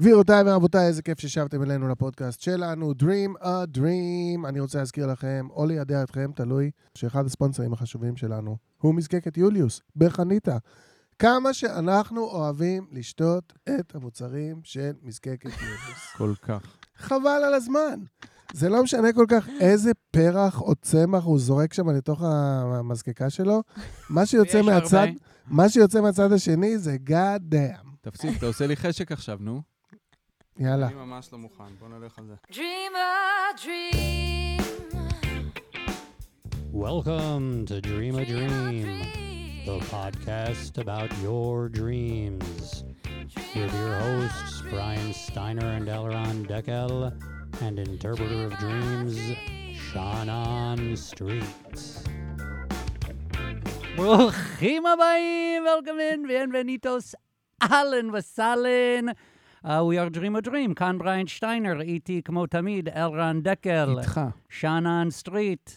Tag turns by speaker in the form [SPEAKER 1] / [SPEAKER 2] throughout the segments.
[SPEAKER 1] גבירותיי ורבותיי, איזה כיף ששבתם אלינו לפודקאסט שלנו, Dream a Dream. אני רוצה להזכיר לכם, או לידע אתכם, תלוי, שאחד הספונסרים החשובים שלנו הוא מזקקת יוליוס, בחניתה. כמה שאנחנו אוהבים לשתות את המוצרים של מזקקת יוליוס.
[SPEAKER 2] כל כך.
[SPEAKER 1] חבל על הזמן. זה לא משנה כל כך איזה פרח או צמח הוא זורק שם לתוך המזקקה שלו. מה שיוצא מהצד. מה שיוצא מהצד השני זה God damn.
[SPEAKER 2] תפסיק, אתה עושה לי חשק עכשיו, נו.
[SPEAKER 1] יאללה.
[SPEAKER 2] אני ממש לא מוכן, בוא נלך על זה.
[SPEAKER 3] Dream a dream.
[SPEAKER 4] Welcome to Dream a Dream, the podcast about your dreams. With your hosts, Brian Steiner and Elron Deckel, and interpreter of dreams, Shannon Street.
[SPEAKER 5] ברוכים הבאים, welcome in, bienvenidos, אהלן וסהלן. Uh, we are Dream a Dream, כאן בריין שטיינר, איתי כמו תמיד, אלרן דקל,
[SPEAKER 2] איתך.
[SPEAKER 5] שאנן סטריט.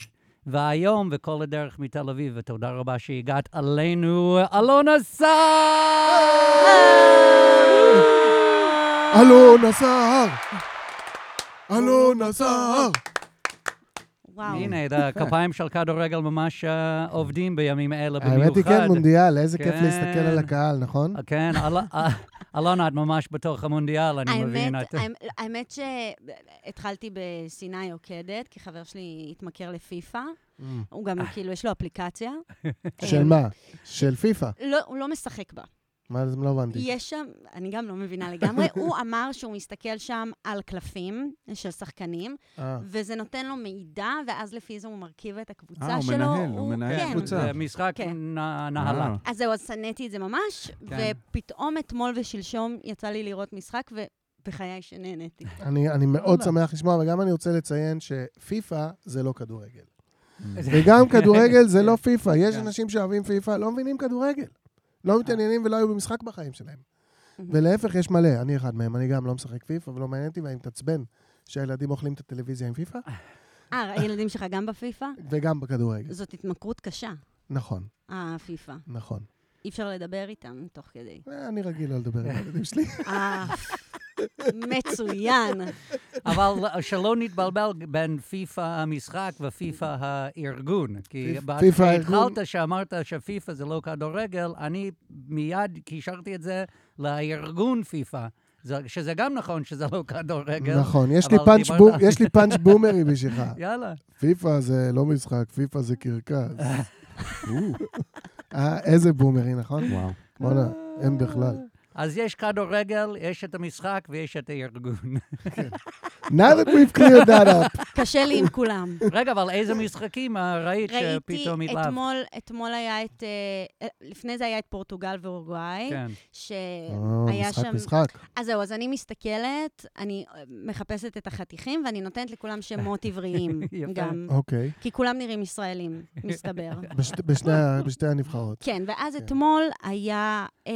[SPEAKER 5] והיום, וכל הדרך מתל אביב, ותודה רבה שהגעת אלינו, אלונה סהר!
[SPEAKER 1] אלונה סהר! אלונה סהר!
[SPEAKER 6] וואו.
[SPEAKER 5] הנה, הכפיים של כדורגל ממש אה, עובדים בימים אלה במיוחד.
[SPEAKER 1] האמת היא כן, מונדיאל, איזה כיף
[SPEAKER 5] כן.
[SPEAKER 1] להסתכל על הקהל, נכון?
[SPEAKER 5] כן, אה, אלונה, את ממש בתוך המונדיאל, אני מבין.
[SPEAKER 6] האמת,
[SPEAKER 5] את-
[SPEAKER 6] שהתחלתי בסיני עוקדת, כי חבר שלי התמכר לפיפא. הוא גם, כאילו, יש לו אפליקציה.
[SPEAKER 1] של מה? של פיפא.
[SPEAKER 6] לא, הוא לא משחק בה.
[SPEAKER 1] מה זה? לא הבנתי.
[SPEAKER 6] יש שם, אני גם לא מבינה לגמרי, הוא אמר שהוא מסתכל שם על קלפים של שחקנים,
[SPEAKER 1] אה,
[SPEAKER 6] וזה נותן לו מידע, ואז לפי זה הוא מרכיב את הקבוצה
[SPEAKER 2] אה, הוא
[SPEAKER 6] שלו.
[SPEAKER 2] מנהל, הוא מנהל
[SPEAKER 6] כן.
[SPEAKER 2] קבוצה.
[SPEAKER 5] זה משחק
[SPEAKER 6] כן.
[SPEAKER 5] נהלה.
[SPEAKER 2] אה.
[SPEAKER 6] אז זהו, אז שנאתי את זה ממש,
[SPEAKER 5] כן.
[SPEAKER 6] ופתאום אתמול ושלשום יצא לי לראות משחק, ובחיי שנהניתי.
[SPEAKER 1] אני אני מאוד
[SPEAKER 5] וואלה.
[SPEAKER 1] שמח לשמוע, וגם אני רוצה לציין שפיפא זה לא כדורגל. וגם כדורגל זה לא פיפא. יש. אנשים שאוהבים פיפא, לא מבינים כדורגל. לא מתעניינים ולא היו במשחק בחיים שלהם. ולהפך, יש מלא. אני אחד מהם, אני גם לא משחק פיפא ולא מעניין אותי, ואני מתעצבן שהילדים אוכלים את הטלוויזיה עם פיפא,
[SPEAKER 6] אה, הילדים שלך גם בפיפא?
[SPEAKER 1] וגם בכדורגל.
[SPEAKER 6] זאת התמכרות קשה,
[SPEAKER 1] נכון,
[SPEAKER 6] הפיפא.
[SPEAKER 1] נכון.
[SPEAKER 6] אי אפשר לדבר איתם תוך כדי.
[SPEAKER 1] אה, אני רגיל לא לדבר עם הילדים שלי.
[SPEAKER 6] מצוין.
[SPEAKER 5] אבל שלא נתבלבל בין פיפא המשחק ופיפא הארגון. כי
[SPEAKER 1] פיפ- פיפא הארגון-
[SPEAKER 5] התחלת שאמרת שפיפא זה לא כדורגל, אני מיד קישרתי את זה לארגון פיפא. זה- שזה גם נכון שזה לא כדורגל.
[SPEAKER 1] נכון, יש לי פאנץ'
[SPEAKER 5] דיברת-
[SPEAKER 1] בו- יש לי פאנץ' בומרי בשבילך.
[SPEAKER 5] יאללה.
[SPEAKER 1] פיפא זה לא משחק, פיפא זה קרקס. אה, איזה בומרי, נכון?
[SPEAKER 2] וואו.
[SPEAKER 1] בוא'נה, הם בכלל.
[SPEAKER 5] אז יש כדורגל, יש את המשחק ויש את הארגון.
[SPEAKER 1] Now that we've cleared that up.
[SPEAKER 6] קשה לי עם כולם.
[SPEAKER 5] רגע, אבל איזה משחקים אה, ראית
[SPEAKER 6] ראיתי,
[SPEAKER 5] שפתאום התלהבת?
[SPEAKER 6] אתמול, אתמול היה את, אה, לפני זה היה את פורטוגל ואורוגוואי,
[SPEAKER 5] כן.
[SPEAKER 6] שהיה
[SPEAKER 1] משחק,
[SPEAKER 6] שם...
[SPEAKER 1] משחק.
[SPEAKER 6] אז זהו, אז אני מסתכלת, אני אה, מחפשת את החתיכים, ואני נותנת לכולם שמות עבריים. גם.
[SPEAKER 1] אוקיי.
[SPEAKER 6] כי כולם נראים ישראלים, מסתבר.
[SPEAKER 1] בשתי הנבחרות.
[SPEAKER 6] כן, ואז
[SPEAKER 1] כן.
[SPEAKER 6] אתמול היה אה,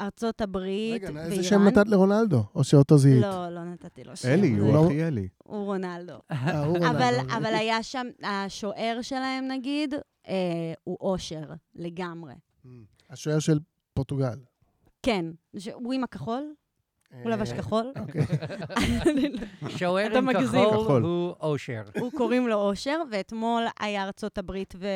[SPEAKER 6] ארצות הברית
[SPEAKER 1] רגע,
[SPEAKER 6] ואיראן.
[SPEAKER 1] איזה שם נתת לרונלדו? או שאותו זיהית?
[SPEAKER 6] לא, לא נתתי לו שם.
[SPEAKER 2] אלי, הוא
[SPEAKER 1] לא-
[SPEAKER 2] אחי אלי.
[SPEAKER 6] הוא רונלדו.
[SPEAKER 1] אה, רונלדו.
[SPEAKER 6] אבל, אבל היה שם, השוער שלהם נגיד, אה, הוא אושר, לגמרי.
[SPEAKER 1] השוער של פורטוגל.
[SPEAKER 6] כן, הוא עם הכחול, הוא לבש
[SPEAKER 1] אה,
[SPEAKER 6] כחול.
[SPEAKER 1] אוקיי.
[SPEAKER 5] שוער
[SPEAKER 6] אתה
[SPEAKER 5] עם. כחול. הוא אושר.
[SPEAKER 6] הוא קוראים לו אושר, ואתמול היה ארצות הברית ו-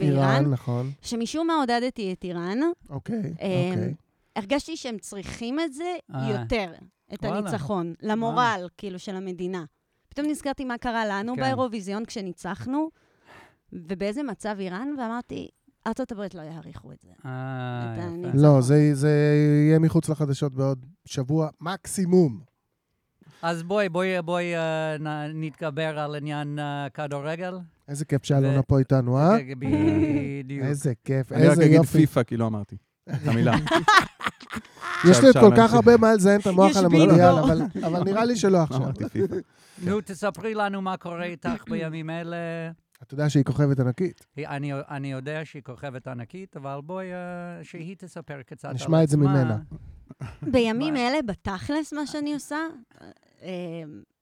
[SPEAKER 1] איראן,
[SPEAKER 6] ואיראן,
[SPEAKER 1] נכון.
[SPEAKER 6] שמשום מה עודדתי את איראן.
[SPEAKER 1] אוקיי, אוקיי.
[SPEAKER 6] הרגשתי שהם צריכים את זה
[SPEAKER 5] אה.
[SPEAKER 6] יותר, את
[SPEAKER 5] וואלה.
[SPEAKER 6] הניצחון, למורל, כאילו, של המדינה. פתאום נזכרתי מה קרה לנו
[SPEAKER 5] כן.
[SPEAKER 6] באירוויזיון כשניצחנו, ובאיזה מצב איראן, ואמרתי, ארצות הברית לא יעריכו את זה.
[SPEAKER 5] אה, יפה.
[SPEAKER 1] לא, זה זה יהיה מחוץ לחדשות בעוד שבוע מקסימום.
[SPEAKER 5] אז בואי, בואי, בואי נ- נתגבר על עניין אה, כדורגל.
[SPEAKER 1] איזה כיף שאלונה פה איתנו, אה?
[SPEAKER 5] בדיוק.
[SPEAKER 1] איזה כיף,
[SPEAKER 2] אני רק
[SPEAKER 1] איזה
[SPEAKER 2] אגיד
[SPEAKER 1] יופי.
[SPEAKER 2] פיפא, כי לא אמרתי. את המילה.
[SPEAKER 1] יש לי עוד כל כך. הרבה מה לזיין את המוח על. המונדיאל, אבל- אבל נראה לי שלא עכשיו.
[SPEAKER 5] נו, תספרי לנו מה קורה איתך בימים אלה.
[SPEAKER 1] אתה יודע שהיא כוכבת ענקית.
[SPEAKER 5] אני, אני יודע שהיא כוכבת ענקית, אבל בואי, אה, שהיא תספר קצת על עצמה.
[SPEAKER 1] נשמע את זה ממנה.
[SPEAKER 6] בימים? אלה, בתכלס, מה שאני עושה, אה,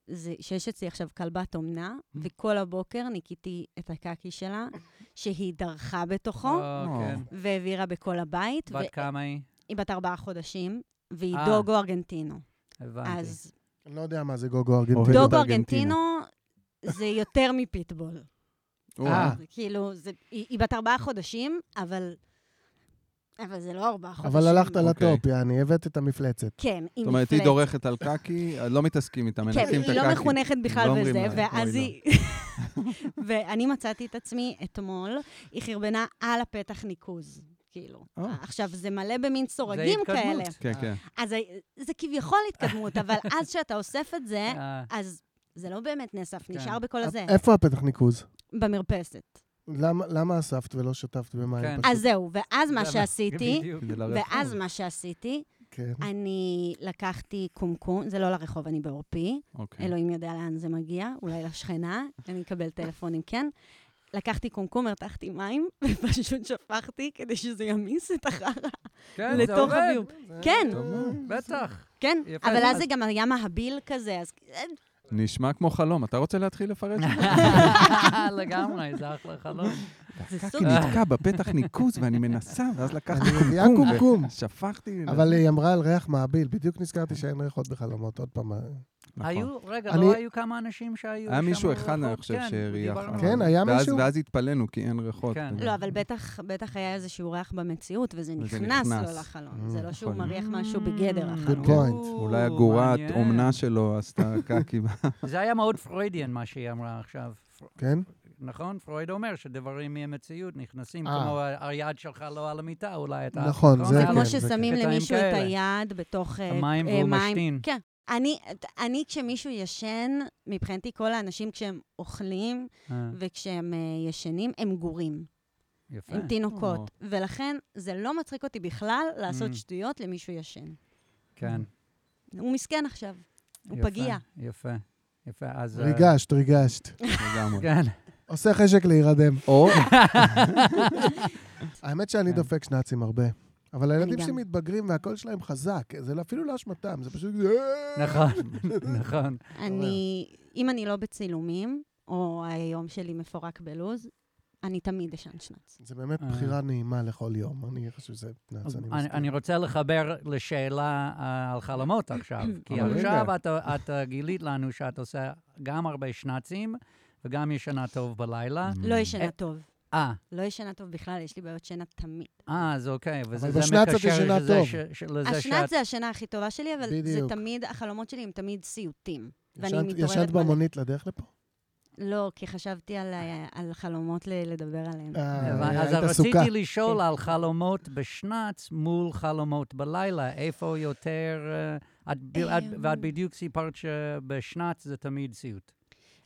[SPEAKER 6] זה שיש אצלי עכשיו כלבת אומנה, וכל הבוקר ניקיתי את הקקי שלה, שהיא דרכה בתוכו,
[SPEAKER 5] או, כן.
[SPEAKER 6] והעבירה בכל הבית.
[SPEAKER 5] בת כמה היא?
[SPEAKER 6] היא בת ארבעה חודשים, והיא
[SPEAKER 5] אה.
[SPEAKER 6] דוגו ארגנטינו.
[SPEAKER 5] הבנתי.
[SPEAKER 6] אז
[SPEAKER 1] אני לא יודע מה זה גוגו ארגנטינו.
[SPEAKER 6] דוגו. ארגנטינו זה יותר מפיטבול. זה כאילו, זה- היא היא בת ארבעה חודשים, אבל... אבל זה לא ארבעה חודשים.
[SPEAKER 1] אבל הלכת
[SPEAKER 2] אוקיי.
[SPEAKER 1] לטופ, יעני, הבאת את המפלצת.
[SPEAKER 6] כן, היא
[SPEAKER 2] זאת אומרת, היא
[SPEAKER 6] מפלצת.
[SPEAKER 2] דורכת על קקי, לא מתעסקים איתה,
[SPEAKER 6] כן,
[SPEAKER 2] מנקים את הקקי.
[SPEAKER 6] היא לא מחונכת בכלל
[SPEAKER 2] לא אומרים
[SPEAKER 6] בזה, ואז
[SPEAKER 2] לא.
[SPEAKER 6] היא... ואני מצאתי את עצמי אתמול, היא חרבנה על הפתח ניקוז, כאילו.
[SPEAKER 2] או.
[SPEAKER 6] עכשיו, זה מלא במין סורגים
[SPEAKER 5] זה התקדמות.
[SPEAKER 6] כאלה.
[SPEAKER 2] כן, כן.
[SPEAKER 6] אז זה- זה כביכול התקדמות, אבל אז כשאתה אוסף את זה,
[SPEAKER 5] אה,
[SPEAKER 6] אז זה לא באמת נאסף,
[SPEAKER 5] כן.
[SPEAKER 6] נשאר בכל הזה.
[SPEAKER 1] איפה הפתח ניקוז?
[SPEAKER 6] במרפסת.
[SPEAKER 1] למה- למה אספת ולא שטפת במים?
[SPEAKER 5] כן.
[SPEAKER 1] פשוט?
[SPEAKER 6] אז זהו, ואז מה שעשיתי. ואז מה שעשיתי,
[SPEAKER 1] כן.
[SPEAKER 6] אני לקחתי קומקום, זה לא לרחוב, אני בעורפי,
[SPEAKER 2] אוקיי.
[SPEAKER 6] אלוהים יודע לאן זה מגיע, אולי לשכנה, אני אקבל טלפונים, כן. לקחתי קומקום, הרתחתי מים, ופשוט שפכתי כדי שזה ימיס את החרא
[SPEAKER 5] כן, זה
[SPEAKER 6] לתוך
[SPEAKER 5] עובד.
[SPEAKER 6] הביוב. כן,
[SPEAKER 2] טוב מאוד.
[SPEAKER 5] בטח.
[SPEAKER 6] כן,
[SPEAKER 5] יפה,
[SPEAKER 6] אבל אז זה גם היה מהביל כזה, אז
[SPEAKER 2] נשמע כמו חלום. אתה רוצה להתחיל לפרט?
[SPEAKER 5] לגמרי, זה אחלה חלום.
[SPEAKER 6] זה סוג...
[SPEAKER 2] הקקי נתקע בפתח ניקוז ואני מנסה, ואז לקחתי קומקום. ושפכתי.
[SPEAKER 1] אבל היא אמרה על ריח מעביל, בדיוק נזכרתי שאין ריחות בחלומות, עוד פעם.
[SPEAKER 2] נכון.
[SPEAKER 5] היו, רגע,
[SPEAKER 1] אני-
[SPEAKER 5] לא היו כמה אנשים שהיו
[SPEAKER 2] היה
[SPEAKER 5] שם
[SPEAKER 2] מישהו אחד, אני? חושב,
[SPEAKER 5] כן,
[SPEAKER 2] שהריח.
[SPEAKER 1] כן. היה
[SPEAKER 2] ואז-
[SPEAKER 1] מישהו?
[SPEAKER 2] ואז התפלאנו, כי אין ריחות.
[SPEAKER 5] כן.
[SPEAKER 6] לא, אבל בטח, בטח היה איזשהו ריח במציאות, וזה נכנס. לו לחלון.
[SPEAKER 1] Mm,
[SPEAKER 6] זה לא שהוא. מריח משהו בגדר החלון.
[SPEAKER 1] Good point.
[SPEAKER 2] אולי הגורת. אומנה שלו עשתה קקי.
[SPEAKER 5] זה היה מאוד פרוידיאן, מה שהיא אמרה עכשיו.
[SPEAKER 1] כן?
[SPEAKER 5] נכון? פרויד אומר שדברים מהמציאות נכנסים,
[SPEAKER 1] אה.
[SPEAKER 5] כמו היד שלך לא על המיטה, אולי אתה...
[SPEAKER 1] נכון, זה
[SPEAKER 6] זה
[SPEAKER 1] כן,
[SPEAKER 6] כמו
[SPEAKER 1] זה
[SPEAKER 6] ששמים
[SPEAKER 5] קטעים
[SPEAKER 6] למישהו את. היד בתוך אה,
[SPEAKER 5] המים
[SPEAKER 6] אה,
[SPEAKER 5] והוא
[SPEAKER 6] מים.
[SPEAKER 5] משתין.
[SPEAKER 6] כן. אני, אני, כשמישהו ישן, מבחינתי כל האנשים כשהם אוכלים
[SPEAKER 5] אה,
[SPEAKER 6] וכשהם אה, ישנים, הם גורים.
[SPEAKER 5] יפה.
[SPEAKER 6] הם תינוקות. ולכן זה לא מצחיק אותי בכלל לעשות
[SPEAKER 5] Mm.
[SPEAKER 6] שטויות למישהו ישן.
[SPEAKER 5] כן.
[SPEAKER 6] הוא מסכן עכשיו. הוא
[SPEAKER 5] יפה,
[SPEAKER 6] פגיע.
[SPEAKER 5] יפה. יפה, אז... אה,
[SPEAKER 1] ריגשת, ריגשת.
[SPEAKER 2] לגמרי.
[SPEAKER 5] כן.
[SPEAKER 1] עושה חשק להירדם.
[SPEAKER 2] או,
[SPEAKER 1] האמת שאני
[SPEAKER 5] כן.
[SPEAKER 1] דופק שנאצים הרבה. אבל הילדים. שלי מתבגרים והקול שלהם חזק. זה אפילו לא אשמתם, זה פשוט...
[SPEAKER 5] נכון, נכון.
[SPEAKER 6] אני, אם אני לא בצילומים, או היום שלי מפורק בלוז, אני תמיד אשן שנץ.
[SPEAKER 1] זה באמת
[SPEAKER 5] אה.
[SPEAKER 1] בחירה נעימה לכל יום. אני חושב שזה אני
[SPEAKER 5] רוצה לחבר לשאלה אה, על חלומות עכשיו. כי עכשיו. את, אה, גילית לנו שאת עושה גם הרבה שנצים וגם ישנה טוב בלילה.
[SPEAKER 6] לא ישנה טוב.
[SPEAKER 5] אה,
[SPEAKER 6] לא ישנה טוב בכלל, יש לי בעיות שינה תמיד.
[SPEAKER 5] אה, אז אוקיי. וזה זה מקשר
[SPEAKER 1] ישנה
[SPEAKER 5] שזה
[SPEAKER 1] טוב.
[SPEAKER 5] ש, ש, לזה
[SPEAKER 6] השנת
[SPEAKER 5] שאת...
[SPEAKER 6] זה השינה הכי טובה שלי, אבל זה
[SPEAKER 1] בדיוק.
[SPEAKER 6] תמיד, החלומות שלי הם תמיד סיוטים.
[SPEAKER 1] ישנת-. במונית לדרך לפה?
[SPEAKER 6] לא, כי חשבתי על, על חלומות ל- לדבר עליהם.
[SPEAKER 1] אה,
[SPEAKER 5] אז
[SPEAKER 1] היית
[SPEAKER 5] רציתי. לשאול על חלומות בשנץ מול חלומות בלילה. איפה יותר... אה, את, את,
[SPEAKER 6] אמ.
[SPEAKER 5] ואת בדיוק סיפרת שבשנץ זה תמיד סיוט.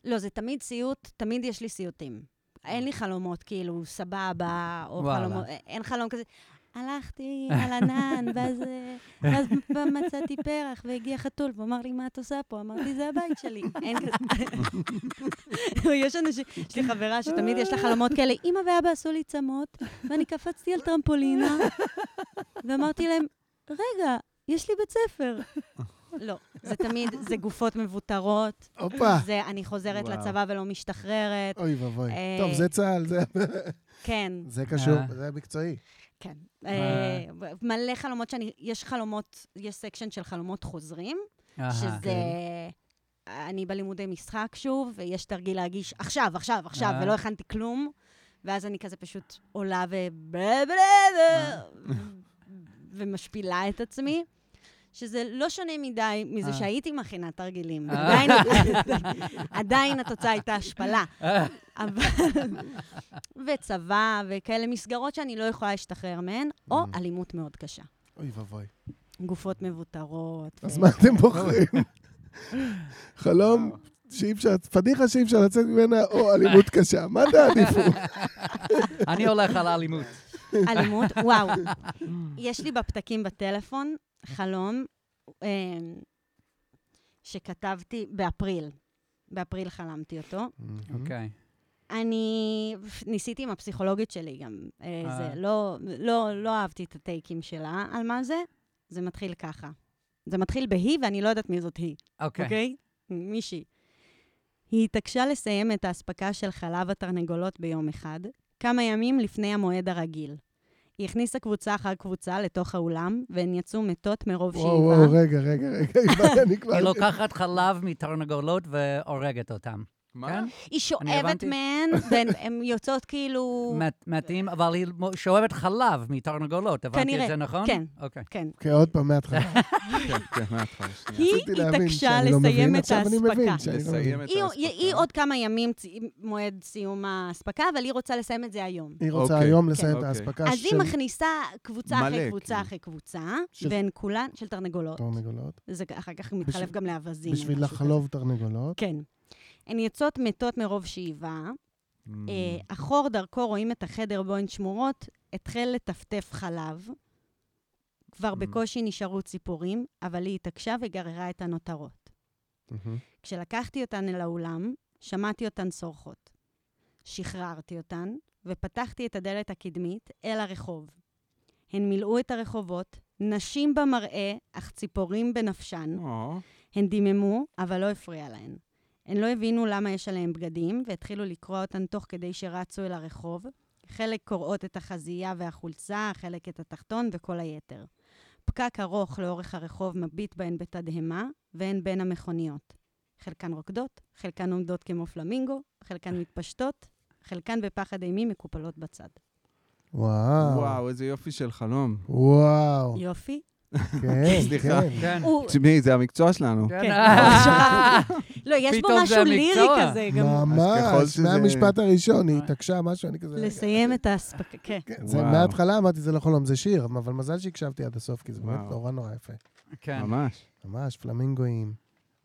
[SPEAKER 6] לא, זה תמיד סיוט, תמיד יש לי סיוטים. אין לי חלומות כאילו סבבה, או
[SPEAKER 5] וואלה.
[SPEAKER 6] חלומות, אין חלום כזה. הלכתי על ענן, ואז, אה, ואז מצאתי פרח, והגיע חתול, והוא אמר לי, מה את עושה פה? אמרתי, זה הבית שלי. אין כזה. יש אנשים, יש לי חברה שתמיד יש לה חלומות כאלה, אמא ואבא עשו לי צמות, ואני קפצתי על טרמפולינה, ואמרתי להם, רגע, יש לי בית ספר. לא, זה תמיד, זה גופות מבוטרות,
[SPEAKER 1] הופה.
[SPEAKER 6] זה אני חוזרת
[SPEAKER 2] וואו.
[SPEAKER 6] לצבא ולא משתחררת.
[SPEAKER 1] אוי ואבוי.
[SPEAKER 6] אה,
[SPEAKER 1] טוב, זה צה"ל, זה-
[SPEAKER 6] כן,
[SPEAKER 1] זה קשור,
[SPEAKER 5] אה.
[SPEAKER 1] זה מקצועי.
[SPEAKER 6] כן. אה, מלא חלומות שאני, יש חלומות, יש סקשן של חלומות חוזרים. שזה... אני בלימודי משחק שוב, ויש תרגיל להגיש עכשיו, עכשיו, עכשיו. ולא הכנתי כלום, ואז אני כזה פשוט עולה ו... ומשפילה את עצמי. שזה לא שונה מדי מזה
[SPEAKER 5] אה.
[SPEAKER 6] שהייתי מכינה תרגילים.
[SPEAKER 5] אה.
[SPEAKER 6] עדיין, עדיין התוצאה הייתה השפלה. אבל... וצבא וכאלה מסגרות שאני לא יכולה להשתחרר מהן, או. אלימות מאוד קשה.
[SPEAKER 1] אוי ואבוי.
[SPEAKER 6] גופות מבוטרות.
[SPEAKER 1] אז מה אתם בוחרים? חלום שאי אפשר, פדיחה שאי אפשר לצאת ממנה, או אלימות קשה. מה תעדיפו?
[SPEAKER 5] אני הולך על אלימות.
[SPEAKER 6] אלימות, וואו. יש לי בפתקים בטלפון חלום אה, שכתבתי באפריל. באפריל חלמתי אותו.
[SPEAKER 5] אוקיי.
[SPEAKER 6] אני ניסיתי עם הפסיכולוגית שלי גם. אה,
[SPEAKER 5] אה.
[SPEAKER 6] זה, לא, לא, לא אהבתי את הטייקים שלה על מה זה. זה מתחיל ככה. זה מתחיל בהיא, ואני לא יודעת מי זאת היא,
[SPEAKER 5] אוקיי.
[SPEAKER 6] אוקיי? מישהי. היא התעקשה לסיים את האספקה של חלב התרנגולות ביום אחד, כמה ימים לפני המועד הרגיל. היא הכניסה קבוצה אחר קבוצה לתוך האולם, והן יצאו מתות מרוב שאיבה.
[SPEAKER 1] וואו, וואו, רגע, רגע, רגע, איבד, אני כבר...
[SPEAKER 5] היא לוקחת חלב מתרנגולות והורגת אותם.
[SPEAKER 2] מה?
[SPEAKER 5] כן?
[SPEAKER 6] היא שואבת. מהן, והן יוצאות כאילו...
[SPEAKER 5] מת- מתים, אבל היא שואבת חלב מתרנגולות. הבנתי את זה נכון?
[SPEAKER 6] כן.
[SPEAKER 5] אוקיי.
[SPEAKER 6] כן.
[SPEAKER 1] כן, עוד פעם מההתחלה.
[SPEAKER 2] כן, כן.
[SPEAKER 6] היא התעקשה
[SPEAKER 1] לא
[SPEAKER 6] לסיים את האספקה.
[SPEAKER 1] לא
[SPEAKER 2] לסיים. את
[SPEAKER 6] היא,
[SPEAKER 2] האספקה.
[SPEAKER 6] היא, עוד כמה ימים, מועד סיום האספקה, אבל היא רוצה לסיים את זה היום.
[SPEAKER 1] היא רוצה
[SPEAKER 2] אוקיי.
[SPEAKER 1] היום לסיים את. האספקה
[SPEAKER 6] אז
[SPEAKER 1] של
[SPEAKER 6] היא מכניסה קבוצה אחרי קבוצה
[SPEAKER 2] כאילו.
[SPEAKER 6] אחרי קבוצה, והן כולן של תרנגולות.
[SPEAKER 1] תרנגולות.
[SPEAKER 6] זה אחר כך מתחלף גם לאווזים. או
[SPEAKER 1] בשביל לחלוב תרנגולות.
[SPEAKER 6] כן. הן יוצאות מתות מרוב שאיבה.
[SPEAKER 2] Mm.
[SPEAKER 6] אה, החור דרכו רואים את החדר בו הן שמורות, התחל לטפטף חלב. כבר
[SPEAKER 2] Mm.
[SPEAKER 6] בקושי נשארו ציפורים, אבל היא התעקשה וגררה את הנותרות.
[SPEAKER 1] מהמם.
[SPEAKER 6] כשלקחתי אותן אל האולם, שמעתי אותן צורחות. שחררתי אותן, ופתחתי את הדלת הקדמית אל הרחוב. הן מילאו את הרחובות, נשים במראה, אך ציפורים בנפשן.
[SPEAKER 2] או,
[SPEAKER 6] הן דיממו, אבל לא הפריע להן. הן לא הבינו למה יש עליהן בגדים, והתחילו לקרוע אותן תוך כדי שרצו אל הרחוב. חלק קורעות את החזייה והחולצה, חלק את התחתון וכל היתר. פקק ארוך לאורך הרחוב מביט בהן בתדהמה, והן בין המכוניות. חלקן רוקדות, חלקן עומדות כמו פלמינגו, חלקן מתפשטות, חלקן בפחד אימי מקופלות בצד.
[SPEAKER 1] וואו.
[SPEAKER 2] וואו, איזה יופי של חלום.
[SPEAKER 1] וואו.
[SPEAKER 6] יופי.
[SPEAKER 1] כן,
[SPEAKER 2] סליחה.
[SPEAKER 1] כן.
[SPEAKER 5] כן.
[SPEAKER 2] תשמעי, זה המקצוע שלנו.
[SPEAKER 5] כן.
[SPEAKER 6] כן.
[SPEAKER 5] אה,
[SPEAKER 6] לא, יש בו
[SPEAKER 5] זה
[SPEAKER 6] משהו לירי. כזה, גם
[SPEAKER 1] ממש, מהמשפט הראשון, היא התעקשה משהו, אני כזה...
[SPEAKER 6] לסיים את האספקה. כן.
[SPEAKER 1] מההתחלה אמרתי, זה לא חלום, זה שיר, אבל מזל שהקשבתי עד הסוף, כי זה באמת. נורא נורא יפה.
[SPEAKER 5] כן.
[SPEAKER 2] ממש.
[SPEAKER 1] ממש, פלמינגואים.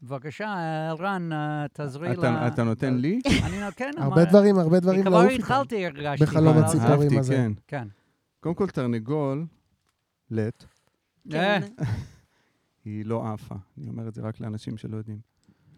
[SPEAKER 5] בבקשה, אלרן, אה, תעזרי
[SPEAKER 2] אתה-
[SPEAKER 5] לה.
[SPEAKER 2] אתה נותן לי?
[SPEAKER 5] אני נו- כן,
[SPEAKER 1] הרבה דברים, הרבה דברים
[SPEAKER 5] כבר
[SPEAKER 1] לעוף איתם.
[SPEAKER 5] התחלתי, הרגשתי.
[SPEAKER 1] בחלום הציפורים הזה.
[SPEAKER 2] כן. קודם כל, תרנגול, לט,
[SPEAKER 5] אה,
[SPEAKER 6] כן,
[SPEAKER 2] היא לא עפה. אני אומר את זה רק לאנשים שלא יודעים.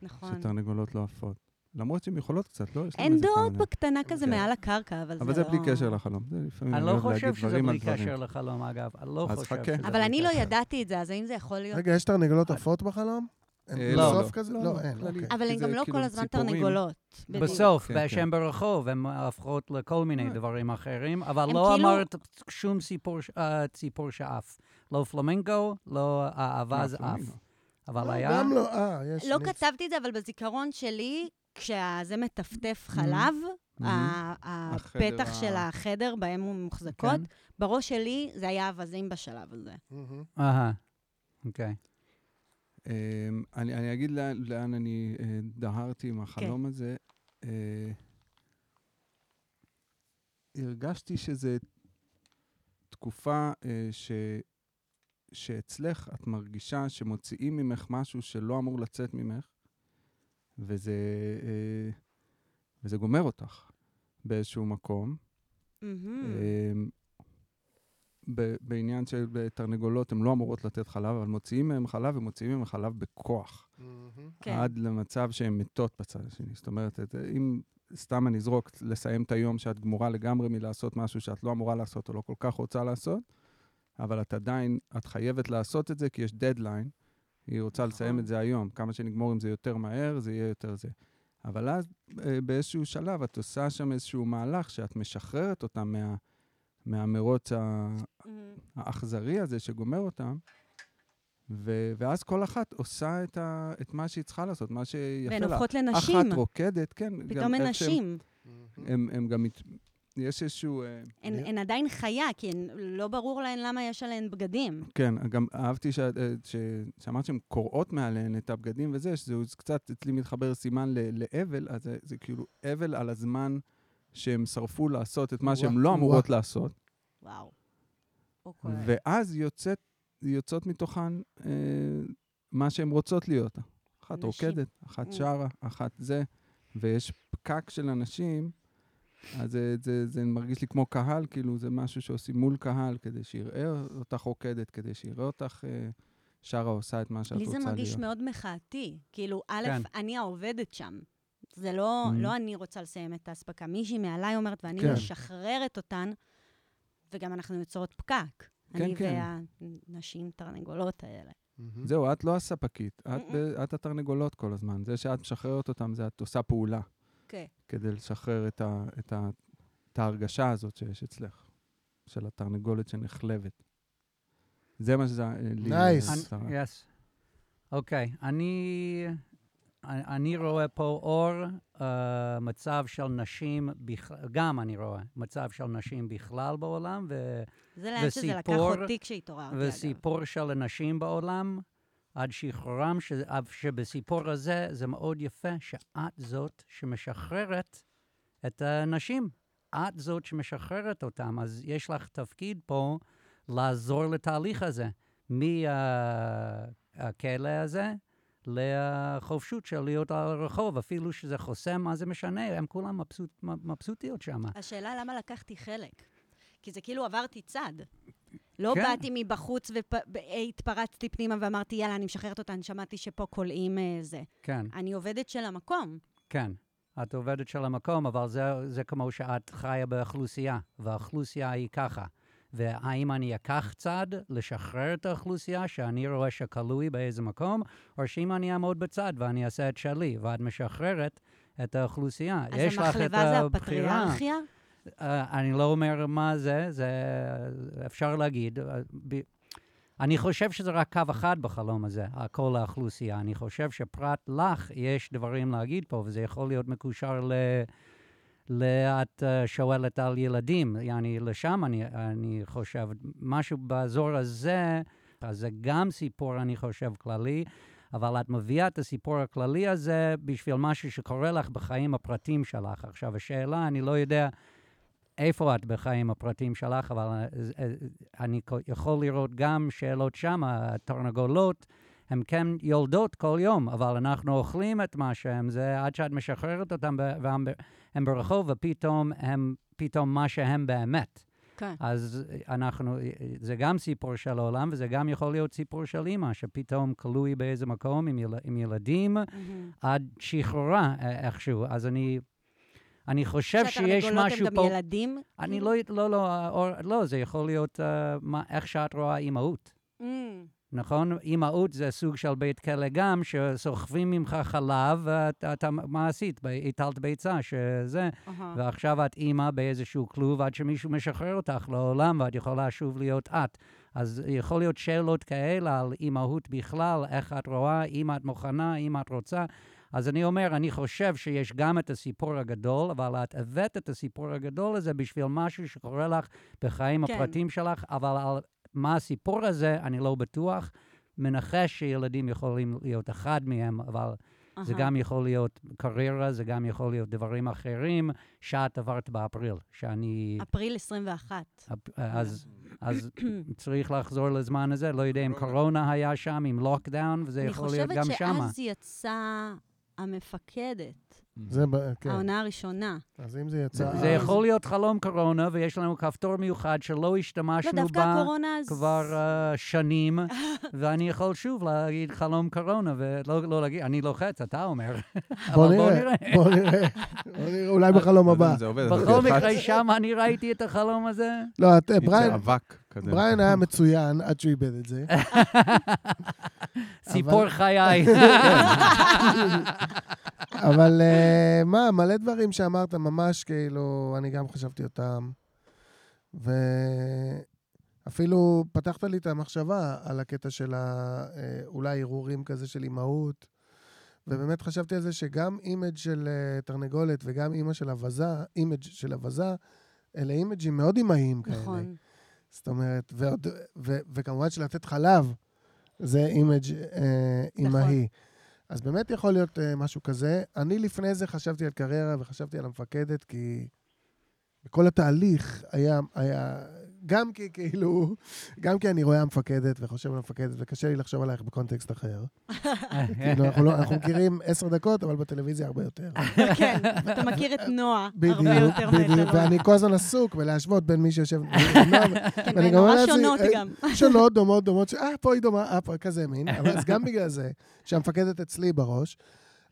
[SPEAKER 6] נכון.
[SPEAKER 2] שתרנגולות לא עפות. למרות שהן יכולות קצת, לא? יש להן
[SPEAKER 6] הן
[SPEAKER 2] איזה
[SPEAKER 6] דעות בקטנה כזה
[SPEAKER 2] כן.
[SPEAKER 6] מעל הקרקע, אבל זה לא...
[SPEAKER 2] אבל זה בלי קשר לחלום. זה לפעמים
[SPEAKER 5] אני לא חושב שזה בלי. קשר לחלום, אגב. אני לא חושב. שזה
[SPEAKER 6] אבל
[SPEAKER 5] בלי
[SPEAKER 6] אני לא
[SPEAKER 5] קשר.
[SPEAKER 6] ידעתי את זה, אז האם זה יכול להיות...
[SPEAKER 1] רגע, יש תרנגולות עפות בחלום?
[SPEAKER 2] אה,
[SPEAKER 5] לא,
[SPEAKER 1] בסוף
[SPEAKER 2] לא.
[SPEAKER 1] כזה?
[SPEAKER 2] לא,
[SPEAKER 1] לא,
[SPEAKER 2] לא,
[SPEAKER 1] אין. אוקיי.
[SPEAKER 6] אבל הן גם לא
[SPEAKER 2] כאילו
[SPEAKER 6] כל הזמן. תרנגולות.
[SPEAKER 5] בסוף,
[SPEAKER 2] כן,
[SPEAKER 5] כשהן ברחוב, הן הופכות לכל מיני
[SPEAKER 2] אה.
[SPEAKER 5] דברים אחרים, אבל לא
[SPEAKER 6] כאילו-
[SPEAKER 5] אמרת שום ציפור ש- אה, ציפור שעף. לא פלמינגו, לא האווז
[SPEAKER 2] מה,
[SPEAKER 5] עף.
[SPEAKER 2] פלמינגו?
[SPEAKER 5] אבל
[SPEAKER 1] לא,
[SPEAKER 5] היה...
[SPEAKER 1] גם לא, אה, יש...
[SPEAKER 6] לא. כתבתי את זה, אבל בזיכרון שלי, כשזה מטפטף חלב,
[SPEAKER 2] Mhm.
[SPEAKER 6] ה-
[SPEAKER 2] החדר
[SPEAKER 6] הפתח של החדר בהם הוא מוחזקות,
[SPEAKER 5] כן.
[SPEAKER 6] בראש שלי זה היה אווזים בשלב הזה.
[SPEAKER 1] מהמם.
[SPEAKER 5] אהה, אוקיי.
[SPEAKER 2] אמ, אני אני אגיד לאן- לאן אני אה, דהרתי עם החלום הזה. אה, הרגשתי שזו תקופה אה, ש... שאצלך את מרגישה שמוציאים ממך משהו שלא אמור לצאת ממך, וזה, אה, וזה גומר אותך באיזשהו מקום. אמ, ב- בעניין של תרנגולות, הן לא אמורות לתת חלב, אבל מוציאים מהן חלב ומוציאים מהן חלב בכוח.
[SPEAKER 6] כן.
[SPEAKER 2] עד למצב שהן מתות בצד השני. זאת אומרת, את- אם סתם אני אזרוק, לסיים את היום שאת גמורה לגמרי מלעשות משהו שאת לא אמורה לעשות או לא כל כך רוצה לעשות, אבל את עדיין, את חייבת לעשות את זה כי יש דדליין. היא רוצה
[SPEAKER 6] נכון.
[SPEAKER 2] לסיים את זה היום. כמה שנגמור עם זה יותר מהר, זה יהיה יותר זה. אבל אז אה, באיזשהו שלב את עושה שם איזשהו מהלך שאת משחררת אותם מה, מהמרוץ ה-
[SPEAKER 6] מהמם.
[SPEAKER 2] האכזרי הזה שגומר אותם, ו- ואז כל אחת עושה את, ה- את מה שהיא צריכה לעשות, מה שיפה
[SPEAKER 6] והן
[SPEAKER 2] לה.
[SPEAKER 6] הופכות לנשים.
[SPEAKER 2] אחת רוקדת, כן.
[SPEAKER 6] פתאום הן נשים.
[SPEAKER 2] הם, הם גם... מת... יש איזשהו... אה,
[SPEAKER 6] הן
[SPEAKER 1] אני-
[SPEAKER 6] הן עדיין חיה, כי הן- לא ברור להן למה יש עליהן בגדים.
[SPEAKER 2] כן, גם אהבתי ש... אה, ש... שאמרת שהן קורעות מעליהן את הבגדים וזה, שזה קצת אצלי מתחבר סימן ל... לאבל, אז זה, זה כאילו אבל על הזמן שהם שרפו לעשות את מה שהן לא אמורות
[SPEAKER 1] וואו.
[SPEAKER 2] לעשות.
[SPEAKER 6] וואו. כואב.
[SPEAKER 2] ואז יוצאת, יוצאות מתוכן אה, מה שהן רוצות להיות. אחת
[SPEAKER 6] נשים.
[SPEAKER 2] רוקדת, אחת
[SPEAKER 6] Mm.
[SPEAKER 2] שרה, אחת זה, ויש פקק של אנשים, אז זה, זה, זה מרגיש לי כמו קהל, כאילו זה משהו שעושים מול קהל, כדי שיראה אותך רוקדת, כדי שיראה אותך אה, שרה עושה את מה שאת
[SPEAKER 6] לי
[SPEAKER 2] רוצה
[SPEAKER 6] זה
[SPEAKER 2] להיות.
[SPEAKER 6] מרגיש מאוד מחאתי. כאילו, א',
[SPEAKER 5] כן.
[SPEAKER 6] אני העובדת שם. זה לא,
[SPEAKER 2] Mhm.
[SPEAKER 6] לא אני רוצה לסיים את האספקה. מישהי מעליי אומרת, ואני
[SPEAKER 1] כן.
[SPEAKER 6] משחררת אותן, וגם אנחנו יוצרות פקק.
[SPEAKER 2] כן,
[SPEAKER 6] אני
[SPEAKER 2] כן.
[SPEAKER 6] והנשים תרנגולות האלה.
[SPEAKER 1] מהמם.
[SPEAKER 2] זהו, את לא הספקית, את,
[SPEAKER 6] Mm-mm.
[SPEAKER 2] ב- את התרנגולות כל הזמן. זה שאת משחררת אותם, זה את עושה פעולה
[SPEAKER 6] כן.
[SPEAKER 2] כדי לשחרר את, ה, את, ה, את ההרגשה הזאת שיש אצלך. של התרנגולת שנחלבת. זה מה שזה... אה, לי,
[SPEAKER 1] Nice.
[SPEAKER 5] אני-
[SPEAKER 2] שרה.
[SPEAKER 5] yes. אוקיי, אני, אני רואה פה אור, uh, מצב של נשים, בכ- גם אני רואה מצב של נשים בכלל בעולם, ו,
[SPEAKER 6] זה לאן שזה לקח
[SPEAKER 5] וסיפור-
[SPEAKER 6] אותי כשהתעוררתי, אגב.
[SPEAKER 5] וסיפור של הנשים בעולם עד שחרורם, ש, שבסיפור הזה זה מאוד יפה שאת זאת שמשחררת את הנשים. את זאת שמשחררת אותם, אז יש לך תפקיד פה לעזור לתהליך הזה, מהכלא הזה לחופשות של להיות על הרחוב, אפילו שזה חוסם, מה זה משנה, הם כולם מבסוט, מבסוטיות שם.
[SPEAKER 6] השאלה למה לקחתי חלק. כי זה כאילו עברתי צד. לא
[SPEAKER 5] כן.
[SPEAKER 6] באתי מבחוץ והתפרצתי פנימה ואמרתי, יאללה, אני משחררת אותה, אני שמעתי שפה כולאים אה, זה.
[SPEAKER 5] כן.
[SPEAKER 6] אני עובדת של המקום.
[SPEAKER 5] כן, את עובדת של המקום, אבל זה, זה כמו שאת חיה באוכלוסייה, והאוכלוסייה היא ככה. והאם אני אקח צד לשחרר את האוכלוסייה שאני רואה שכלוי באיזה מקום, או שאם אני אעמוד בצד ואני אעשה את שלי, ואת משחררת את האוכלוסייה.
[SPEAKER 6] אז המחלבה זה
[SPEAKER 5] הבחירה.
[SPEAKER 6] הפטריארכיה?
[SPEAKER 5] Uh, אני לא אומר מה זה, זה אפשר להגיד. Uh, ב, אני חושב שזה רק קו אחד בחלום הזה, כל האוכלוסייה. אני חושב שפרט לך יש דברים להגיד פה, וזה יכול להיות מקושר ל... לאת uh, שואלת על ילדים, יעני, לשם אני, אני חושב. משהו באזור הזה, אז זה גם סיפור, אני חושב, כללי, אבל את מביאה את הסיפור הכללי הזה בשביל משהו שקורה לך בחיים הפרטיים שלך. עכשיו, השאלה, אני לא יודע איפה את בחיים הפרטיים שלך, אבל אה, אה, אני כ- יכול לראות גם שאלות שם, התרנגולות, הן כן יולדות כל יום, אבל אנחנו אוכלים את מה שהם, זה עד שאת משחררת אותם, ב- והם ב- הם ברחוב, ופתאום הם פתאום מה שהם באמת.
[SPEAKER 6] כן.
[SPEAKER 5] אז אנחנו, זה גם סיפור של העולם, וזה גם יכול להיות סיפור של אימא, שפתאום כלוי באיזה מקום עם, יל, עם ילדים,
[SPEAKER 6] מהמם.
[SPEAKER 5] עד שחרורה אה, איכשהו. אז אני, אני חושב שיש
[SPEAKER 6] שהתרנגולות
[SPEAKER 5] משהו
[SPEAKER 6] הם
[SPEAKER 5] פה...
[SPEAKER 6] גם ילדים?
[SPEAKER 5] אני
[SPEAKER 6] כאילו?
[SPEAKER 5] לא, לא, לא, אור, לא, זה יכול להיות uh, מה, איך שאת רואה אימהות.
[SPEAKER 6] Mm,
[SPEAKER 5] נכון? אימהות זה סוג של בית כלא גם, שסוחבים ממך חלב, ואתה, מה עשית? הטלת ביצה, שזה,
[SPEAKER 6] אהה.
[SPEAKER 5] ועכשיו את אימא באיזשהו כלוב עד שמישהו משחרר אותך לעולם, ואת יכולה שוב להיות את. אז יכול להיות שאלות כאלה על אימהות בכלל, איך את רואה, אם את מוכנה, אם את רוצה. אז אני אומר, אני חושב שיש גם את הסיפור הגדול, אבל את הבאת את הסיפור הגדול הזה בשביל משהו שקורה לך בחיים
[SPEAKER 6] כן.
[SPEAKER 5] הפרטיים שלך, אבל על מה הסיפור הזה, אני לא בטוח. מנחש שילדים יכולים להיות אחד מהם, אבל זה
[SPEAKER 6] אהה.
[SPEAKER 5] גם יכול להיות קריירה, זה גם יכול להיות דברים אחרים שאת עברת באפריל, שאני...
[SPEAKER 6] אפריל 21.
[SPEAKER 5] אפ- אז, אז צריך לחזור לזמן הזה, לא יודע אם קורונה היה שם, עם לוקדאון, וזה
[SPEAKER 6] אני
[SPEAKER 5] יכול להיות גם
[SPEAKER 6] חושבת
[SPEAKER 5] שמה.
[SPEAKER 6] שאז יצאה המפקדת,
[SPEAKER 1] זה, כן.
[SPEAKER 6] העונה הראשונה.
[SPEAKER 1] אז אם זה יצא...
[SPEAKER 5] זה יכול להיות חלום קורונה, ויש לנו כפתור מיוחד שלא
[SPEAKER 6] לא,
[SPEAKER 5] השתמשנו
[SPEAKER 6] דווקא
[SPEAKER 5] בה. כבר uh, שנים, ואני יכול שוב להגיד חלום קורונה, ולא לא להגיד, אני לוחץ, אתה אומר.
[SPEAKER 1] בוא נראה. בוא נראה. אולי בחלום
[SPEAKER 2] לא
[SPEAKER 1] הבא.
[SPEAKER 5] בכל מקרה, שם אני ראיתי את החלום הזה.
[SPEAKER 1] לא, את-
[SPEAKER 2] יצא
[SPEAKER 1] בריין,
[SPEAKER 2] אבק כזה.
[SPEAKER 1] בריין היה מצוין עד שהוא איבד את זה.
[SPEAKER 5] סיפור חיי.
[SPEAKER 1] אבל אה, מה, מלא דברים שאמרת, ממש כאילו, אני גם חשבתי אותם. ואפילו פתחת לי את המחשבה על הקטע של אה, אולי הרהורים כזה של אימהות. ובאמת חשבתי על זה שגם image של אה, תרנגולת וגם image של אווזה, image של אווזה, אלה image ים מאוד אימהיים כאלה.
[SPEAKER 6] נכון.
[SPEAKER 1] זאת אומרת, ועוד, ו, וכמובן שלתת חלב זה image אה, אימהי. אז באמת יכול להיות אה, משהו כזה. אני לפני זה חשבתי על קריירה וחשבתי על המפקדת, כי בכל התהליך היה, היה גם כי כאילו, גם כי אני רואה המפקדת וחושב על המפקדת, וקשה לי לחשוב עלייך בקונטקסט אחר. כאילו, אנחנו, לא, אנחנו מכירים עשר דקות, אבל בטלוויזיה הרבה יותר.
[SPEAKER 6] כן, אתה מכיר את נועה הרבה
[SPEAKER 1] בדיוק,
[SPEAKER 6] יותר
[SPEAKER 1] בדיוק,
[SPEAKER 6] מאיתנו.
[SPEAKER 1] ואני כל הזמן עסוק בלהשוות בין מי שיושב... נועה
[SPEAKER 6] כן, והן
[SPEAKER 1] אומר
[SPEAKER 6] נורא שונות
[SPEAKER 1] אה,
[SPEAKER 6] גם.
[SPEAKER 1] שונות, דומות, דומות, אה, פה היא דומה, אה, פה, כזה מין. אבל אז גם בגלל זה, שהמפקדת אצלי בראש,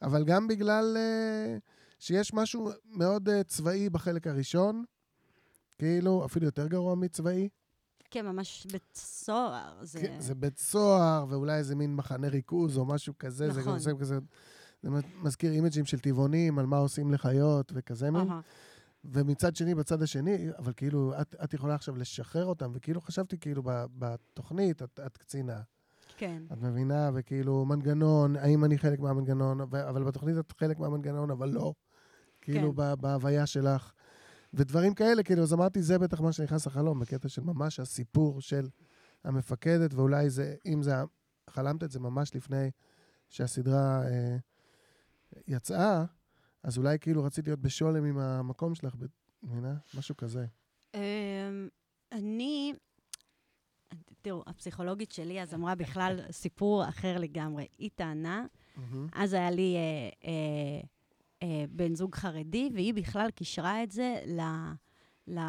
[SPEAKER 1] אבל גם בגלל אה, שיש משהו מאוד אה, צבאי בחלק הראשון, כאילו, אפילו יותר גרוע מצבאי.
[SPEAKER 6] כן, ממש בית סוהר. זה...
[SPEAKER 1] כן, זה בית סוהר, ואולי איזה מין מחנה ריכוז או משהו כזה, זה גם
[SPEAKER 6] נכון.
[SPEAKER 1] עושה כזה... זה מזכיר אימג'ים של טבעונים על מה עושים לחיות וכזה מין. ומצד שני, בצד השני, אבל כאילו, את, את יכולה עכשיו לשחרר אותם, וכאילו חשבתי, כאילו, בתוכנית, את, את קצינה.
[SPEAKER 6] כן.
[SPEAKER 1] את מבינה, וכאילו, מנגנון, האם אני חלק מהמנגנון, אבל בתוכנית את חלק מהמנגנון, אבל לא. כאילו,
[SPEAKER 6] כן.
[SPEAKER 1] בהוויה שלך. ודברים כאלה, כאילו, אז אמרתי, זה בטח מה שנכנס לחלום, בקטע של ממש הסיפור של המפקדת, ואולי זה, אם זה, חלמת את זה ממש לפני שהסדרה אה, יצאה, אז אולי כאילו רציתי להיות בשולם עם המקום שלך, מבינה? משהו כזה.
[SPEAKER 6] אמ, אני, תראו, הפסיכולוגית שלי אז אמרה בכלל סיפור אחר לגמרי. היא טענה, אז היה לי אה, אה, בן זוג חרדי, והיא בכלל קישרה את זה ל, ל,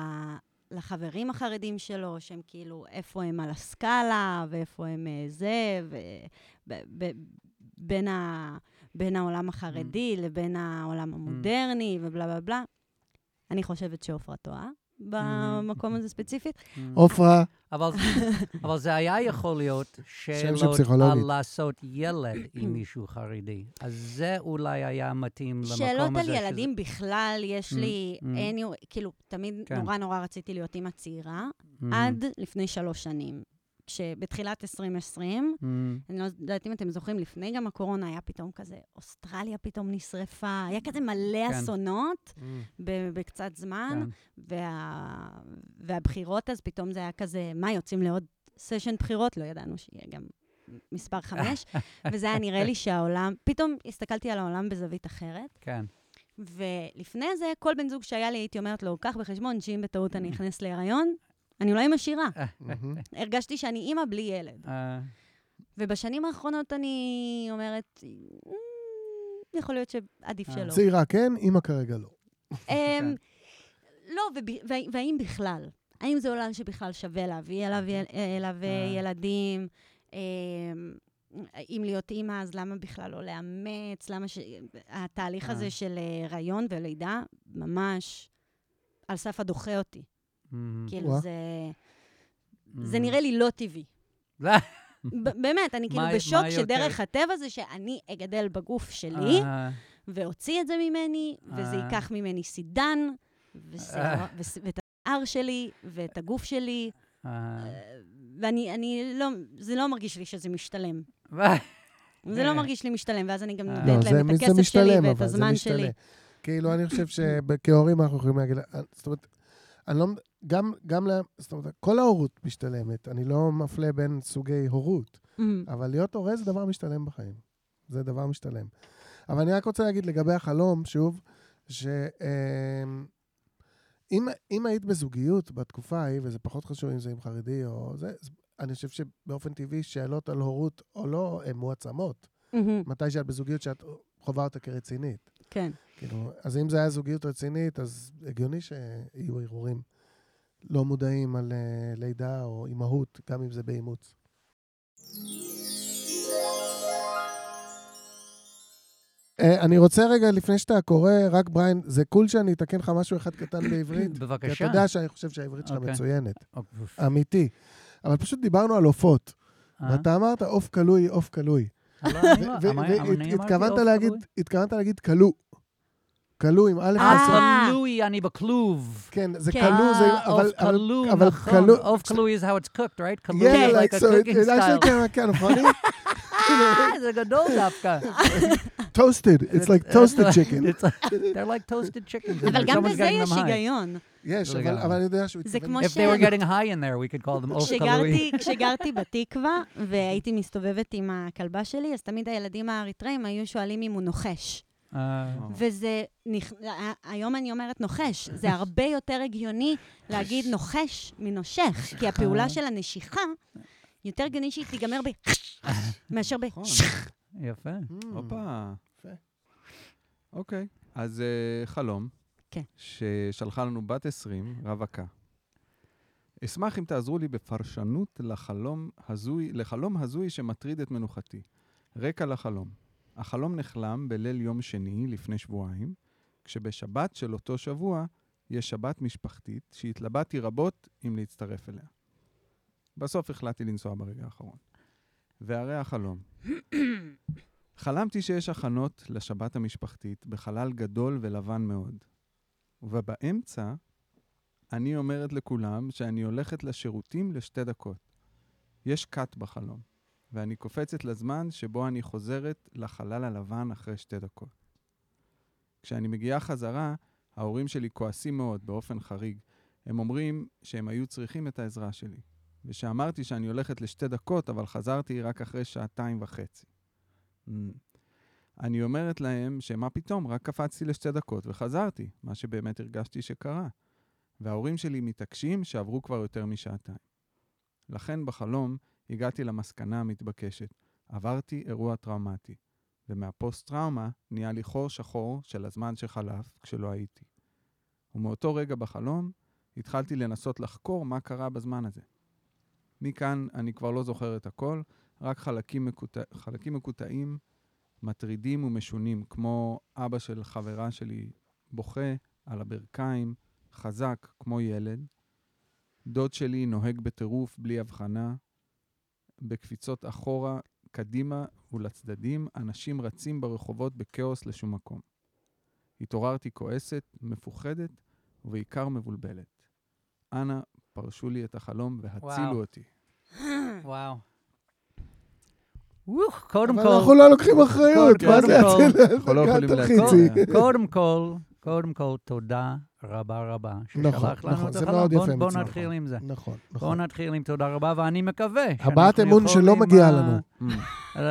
[SPEAKER 6] לחברים החרדים שלו, שהם כאילו, איפה הם על הסקאלה, ואיפה הם אה, זה, ובין ה... בין העולם החרדי לבין העולם המודרני ובלה בלה בלה. אני חושבת שעופרה טועה במקום הזה ספציפית.
[SPEAKER 1] עופרה,
[SPEAKER 5] אבל, אבל זה היה יכול להיות שאלות. על לעשות ילד עם מישהו חרדי. אז זה אולי היה מתאים למקום הזה.
[SPEAKER 6] שאלות על
[SPEAKER 5] שזה-
[SPEAKER 6] ילדים בכלל, יש לי,
[SPEAKER 5] Mm, mm.
[SPEAKER 6] אין, כאילו, תמיד
[SPEAKER 5] כן.
[SPEAKER 6] נורא נורא רציתי להיות אימא צעירה, עד לפני שלוש שנים. כשבתחילת 2020,
[SPEAKER 5] mm,
[SPEAKER 6] אני לא יודעת אם אתם זוכרים, לפני גם הקורונה היה פתאום כזה, אוסטרליה פתאום נשרפה, היה כזה מלא
[SPEAKER 5] כן.
[SPEAKER 6] אסונות ב- בקצת זמן,
[SPEAKER 5] כן.
[SPEAKER 6] וה... והבחירות אז פתאום זה היה כזה, מה, יוצאים לעוד סשן בחירות? לא ידענו שיהיה גם מספר חמש, וזה היה נראה לי שהעולם, פתאום הסתכלתי על העולם בזווית אחרת,
[SPEAKER 5] כן.
[SPEAKER 6] ולפני זה, כל בן זוג שהיה לי, הייתי אומרת לו, קח בחשבון שאם בטעות אני אכנס להיריון, אני אולי שירה.
[SPEAKER 1] מהמם.
[SPEAKER 6] הרגשתי שאני אימא בלי ילד.
[SPEAKER 5] אה,
[SPEAKER 6] ובשנים האחרונות אני אומרת, "מ, יכול להיות שעדיף
[SPEAKER 5] אה.
[SPEAKER 6] שלא.
[SPEAKER 1] צעירה כן, אימא כרגע לא.
[SPEAKER 6] אמ, לא, והאם בכלל? האם זה עולם שבכלל שווה להביא אליו
[SPEAKER 5] אה.
[SPEAKER 6] ילדים? אמ, אם להיות אימא, אז למה בכלל לא לאמץ? למה ש... התהליך
[SPEAKER 5] אה.
[SPEAKER 6] הזה של הריון ולידה, ממש על סף הדוחה אותי. כאילו. זה... זה נראה לי לא טבעי. ב- באמת, אני כאילו בשוק שדרך? הטבע זה שאני אגדל בגוף שלי,
[SPEAKER 5] אה,
[SPEAKER 6] ואוציא את זה ממני, וזה
[SPEAKER 5] אה.
[SPEAKER 6] ייקח ממני סידן,
[SPEAKER 5] אה.
[SPEAKER 6] ואת השיער שלי, ואת הגוף שלי, ואני אני לא, זה לא מרגיש לי שזה משתלם. זה. לא מרגיש לי משתלם, ואז אני גם
[SPEAKER 5] לא,
[SPEAKER 1] לא,
[SPEAKER 6] נותנת
[SPEAKER 1] זה,
[SPEAKER 6] להם את הכסף שלי ואת הזמן. שלי.
[SPEAKER 1] כאילו, אני חושב שכהורים אנחנו יכולים להגיד, זאת אומרת, אני לא, גם, גם, לה- זאת אומרת, כל ההורות משתלמת, אני לא מפלה בין סוגי הורות,
[SPEAKER 6] אמ,
[SPEAKER 1] אבל להיות הורה זה דבר משתלם בחיים. זה דבר משתלם. אבל אני רק רוצה להגיד לגבי החלום, שוב, שאם אם היית בזוגיות בתקופה ההיא, וזה פחות חשוב אם זה עם חרדי או זה, אני חושב שבאופן טבעי שאלות על הורות או לא, הן מועצמות.
[SPEAKER 6] אמ,
[SPEAKER 1] מתי שאת בזוגיות שאת חווה אותה כרצינית.
[SPEAKER 6] כן.
[SPEAKER 1] כאילו, אז אם זה היה זוגיות רצינית, אז הגיוני שיהיו ערעורים לא מודעים על uh, לידה או אימהות, גם אם זה באימוץ. Uh, אני רוצה רגע, לפני שאתה קורא, רק בריין, זה קול שאני אתקן לך משהו אחד קטן בעברית. כי אתה
[SPEAKER 5] בבקשה.
[SPEAKER 1] יודע שאני חושב שהעברית שלך
[SPEAKER 5] אוקיי.
[SPEAKER 1] מצוינת,
[SPEAKER 5] אופ,
[SPEAKER 1] אמיתי. אבל פשוט דיברנו על עופות,
[SPEAKER 5] אה?
[SPEAKER 1] ואתה אמרת עוף כלוי, עוף כלוי.
[SPEAKER 5] לא, אני לא- אמרתי
[SPEAKER 1] והתכוונת
[SPEAKER 5] עוף
[SPEAKER 1] להגיד? התכוונת להגיד כלוא. כלוא עם א'
[SPEAKER 6] אה,
[SPEAKER 1] בסוף.
[SPEAKER 5] כלוי, אני בכלוב.
[SPEAKER 1] כן, זה
[SPEAKER 6] כן.
[SPEAKER 1] כלוא, זה...
[SPEAKER 5] אה,
[SPEAKER 1] אבל...
[SPEAKER 5] עוף
[SPEAKER 1] אבל-
[SPEAKER 5] כלוא,
[SPEAKER 1] אבל
[SPEAKER 5] נכון.
[SPEAKER 1] כלוא-
[SPEAKER 5] עוף כלוי is how it's cooked, right? כלוא
[SPEAKER 1] Yeah,
[SPEAKER 5] is
[SPEAKER 1] like
[SPEAKER 5] like a
[SPEAKER 1] so, it,
[SPEAKER 5] cooking
[SPEAKER 1] it actually
[SPEAKER 5] style.
[SPEAKER 1] came out kind of funny.
[SPEAKER 5] אה, זה גדול דווקא.
[SPEAKER 1] toasted, it's like toasted chicken.
[SPEAKER 5] It's like- They're like toasted chickens.
[SPEAKER 6] אבל גם
[SPEAKER 5] Someone's
[SPEAKER 6] בזה
[SPEAKER 5] getting
[SPEAKER 6] יש
[SPEAKER 5] them high.
[SPEAKER 6] היגיון.
[SPEAKER 1] יש, אבל
[SPEAKER 5] לגמרי.
[SPEAKER 1] אבל אני יודע שהוא
[SPEAKER 6] זה
[SPEAKER 1] התכוון...
[SPEAKER 6] כמו
[SPEAKER 5] If they were getting high in there, we could call them עוף.
[SPEAKER 6] כשגרתי, כשגרתי בתקווה והייתי מסתובבת עם הכלבה שלי, אז תמיד הילדים האריתראים היו שואלים אם הוא נוחש.
[SPEAKER 5] אה,
[SPEAKER 6] וזה, נכ... היום אני אומרת נוחש, זה הרבה יותר הגיוני להגיד נוחש מנושך, כי הפעולה של הנשיכה, יותר הגיוני שהיא תיגמר ב... מאשר ב...
[SPEAKER 2] נכון.
[SPEAKER 5] יפה.
[SPEAKER 1] Mm,
[SPEAKER 2] הופה. אוקיי. אז אה, חלום.
[SPEAKER 6] כן.
[SPEAKER 2] ששלחה לנו בת 20, רווקה. אשמח אם תעזרו לי בפרשנות לחלום הזוי, לחלום הזוי שמטריד את מנוחתי. רקע לחלום. החלום נחלם בליל יום שני לפני שבועיים, כשבשבת של אותו שבוע יש שבת משפחתית שהתלבטתי רבות אם להצטרף אליה. בסוף החלטתי לנסוע ברגע האחרון. והרי החלום. חלמתי שיש הכנות לשבת המשפחתית בחלל גדול ולבן מאוד. ובאמצע, אני אומרת לכולם שאני הולכת לשירותים לשתי דקות. יש קאט בחלום, ואני קופצת לזמן שבו אני חוזרת לחלל הלבן אחרי שתי דקות. כשאני מגיעה חזרה, ההורים שלי כועסים מאוד, באופן חריג. הם אומרים שהם היו צריכים את העזרה שלי, ושאמרתי שאני הולכת לשתי דקות, אבל חזרתי רק אחרי שעתיים וחצי. Mm. אני אומרת להם שמה פתאום, רק קפצתי לשתי דקות וחזרתי, מה שבאמת הרגשתי שקרה. וההורים שלי מתעקשים שעברו כבר יותר משעתיים. לכן בחלום הגעתי למסקנה המתבקשת, עברתי אירוע טראומטי, ומהפוסט-טראומה נהיה לי חור שחור של הזמן שחלף כשלא הייתי. ומאותו רגע בחלום התחלתי לנסות לחקור מה קרה בזמן הזה. מכאן אני כבר לא זוכר את הכל, רק חלקים, מקוט... חלקים מקוטעים, מטרידים ומשונים, כמו אבא של חברה שלי בוכה על הברכיים, חזק כמו ילד. דוד שלי נוהג בטירוף בלי הבחנה. בקפיצות אחורה, קדימה ולצדדים, אנשים רצים ברחובות בכאוס לשום מקום. התעוררתי כועסת, מפוחדת ובעיקר מבולבלת. אנא, פרשו לי את החלום והצילו
[SPEAKER 5] וואו.
[SPEAKER 2] אותי.
[SPEAKER 5] וואו. וואו, קודם
[SPEAKER 1] אבל אנחנו
[SPEAKER 5] כל,
[SPEAKER 1] לא לוקחים אחריות, מה
[SPEAKER 5] כל,
[SPEAKER 1] זה אציל?
[SPEAKER 2] אנחנו לא.
[SPEAKER 5] קודם כל, קודם כל, תודה רבה רבה
[SPEAKER 1] נכון,
[SPEAKER 5] ששלחת לנו
[SPEAKER 1] נכון,
[SPEAKER 5] את
[SPEAKER 1] זה
[SPEAKER 5] החלום.
[SPEAKER 1] מאוד
[SPEAKER 5] בוא-
[SPEAKER 1] יפה
[SPEAKER 5] בוא
[SPEAKER 1] מצדך.
[SPEAKER 5] נתחיל עם זה.
[SPEAKER 1] נכון,
[SPEAKER 5] בואו
[SPEAKER 1] נכון.
[SPEAKER 5] נתחיל עם תודה רבה, ואני מקווה
[SPEAKER 1] הבעת אמון שלא מגיעה לנו.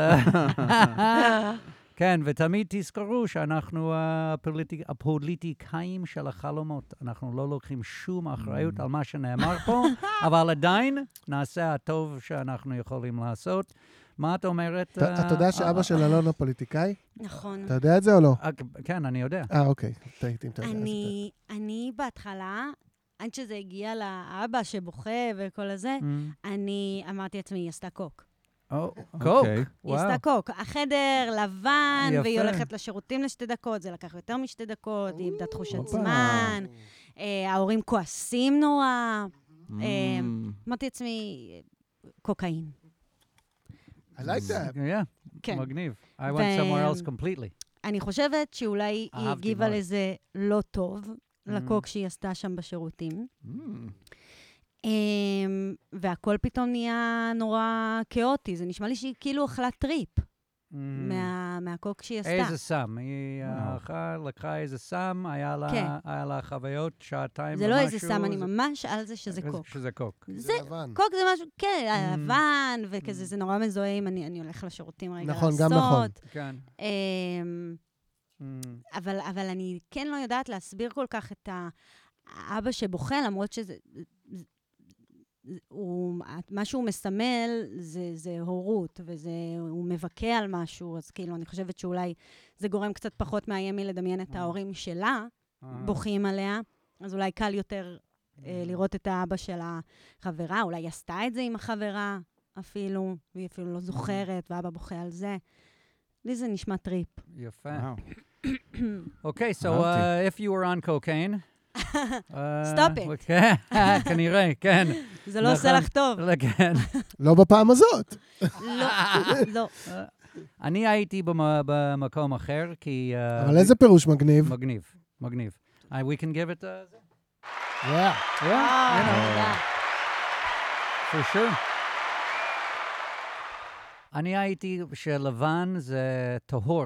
[SPEAKER 5] כן, ותמיד תזכרו שאנחנו הפוליטיק, הפוליטיקאים של החלומות. אנחנו לא לוקחים שום אחריות על מה שנאמר פה, אבל עדיין נעשה הטוב שאנחנו יכולים לעשות. מה את אומרת?
[SPEAKER 1] אתה אתה
[SPEAKER 5] אה,
[SPEAKER 1] יודע שאבא
[SPEAKER 5] אה,
[SPEAKER 1] של אלונה פוליטיקאי?
[SPEAKER 6] נכון.
[SPEAKER 1] אתה יודע את זה או לא?
[SPEAKER 5] אה, כן, אני יודע.
[SPEAKER 1] אה, אוקיי. טעיתי אם אתה יודע.
[SPEAKER 6] אני, אני בהתחלה, עד שזה הגיע לאבא שבוכה וכל הזה,
[SPEAKER 5] Mm.
[SPEAKER 6] אני אמרתי לעצמי, היא עשתה קוק.
[SPEAKER 5] או, קוק.
[SPEAKER 2] אוקיי.
[SPEAKER 6] היא. עשתה קוק. החדר לבן. והיא הולכת לשירותים לשתי דקות, זה לקח יותר משתי דקות, היא איבדה תחושת. זמן, ההורים כועסים נורא.
[SPEAKER 2] Mm.
[SPEAKER 6] אמרתי לעצמי, קוקאין.
[SPEAKER 1] I like that.
[SPEAKER 5] Yeah,
[SPEAKER 6] כן.
[SPEAKER 5] מגניב. I went somewhere else completely.
[SPEAKER 6] אני חושבת שאולי היא הגיבה. לזה לא טוב,
[SPEAKER 5] Mm.
[SPEAKER 6] לקוק שהיא עשתה שם בשירותים.
[SPEAKER 2] Mm.
[SPEAKER 6] אמ, והכל פתאום נהיה נורא כאוטי. זה נשמע לי שהיא כאילו אכלה טריפ
[SPEAKER 5] Mm.
[SPEAKER 6] מה- מהקוק שהיא עשתה.
[SPEAKER 5] איזה סם. היא. הלכה, לקחה איזה סם, היה לה-
[SPEAKER 6] כן.
[SPEAKER 5] היה לה חוויות, שעתיים
[SPEAKER 6] זה
[SPEAKER 5] ומשהו.
[SPEAKER 6] לא איזה סם, אני
[SPEAKER 5] זה-
[SPEAKER 6] ממש על זה שזה קוק.
[SPEAKER 5] שזה קוק.
[SPEAKER 6] זה,
[SPEAKER 1] לבן.
[SPEAKER 6] קוק זה משהו, כן,
[SPEAKER 5] Mm.
[SPEAKER 6] לבן, וכזה, זה נורא מזוהה אם אני אני הולך לשירותים רגע לעשות.
[SPEAKER 1] נכון, גם נכון.
[SPEAKER 5] כן.
[SPEAKER 6] אמ,
[SPEAKER 5] Mm.
[SPEAKER 6] אבל, אבל אני כן לא יודעת להסביר כל כך את האבא שבוכה, למרות שזה... הוא, מה שהוא מסמל זה, זה הורות, והוא מבכה על משהו, אז כאילו, אני חושבת שאולי זה גורם קצת פחות מאיים מלדמיין את ההורים שלה
[SPEAKER 5] אה.
[SPEAKER 6] בוכים עליה, אז אולי קל יותר אה, לראות את האבא של החברה, אולי היא עשתה את זה עם החברה אפילו, והיא אפילו לא זוכרת, ואבא בוכה על זה. לי זה נשמע טריפ.
[SPEAKER 5] יפה. אוקיי, so
[SPEAKER 2] אהבתי.
[SPEAKER 5] uh, if you were on cocaine... uh,
[SPEAKER 6] Stop it.
[SPEAKER 5] כן, כנראה, כן.
[SPEAKER 6] זה לא עושה
[SPEAKER 5] נכון.
[SPEAKER 6] לך טוב.
[SPEAKER 5] כן.
[SPEAKER 1] לא בפעם הזאת.
[SPEAKER 6] לא, לא.
[SPEAKER 5] אני הייתי במ- במקום אחר, כי... uh,
[SPEAKER 1] אבל איזה פירוש מגניב.
[SPEAKER 5] מגניב, מגניב. We can give it... Uh,
[SPEAKER 1] Yeah.
[SPEAKER 5] yeah, you know,
[SPEAKER 6] אה,
[SPEAKER 5] for sure. אני הייתי שלבן זה טהור,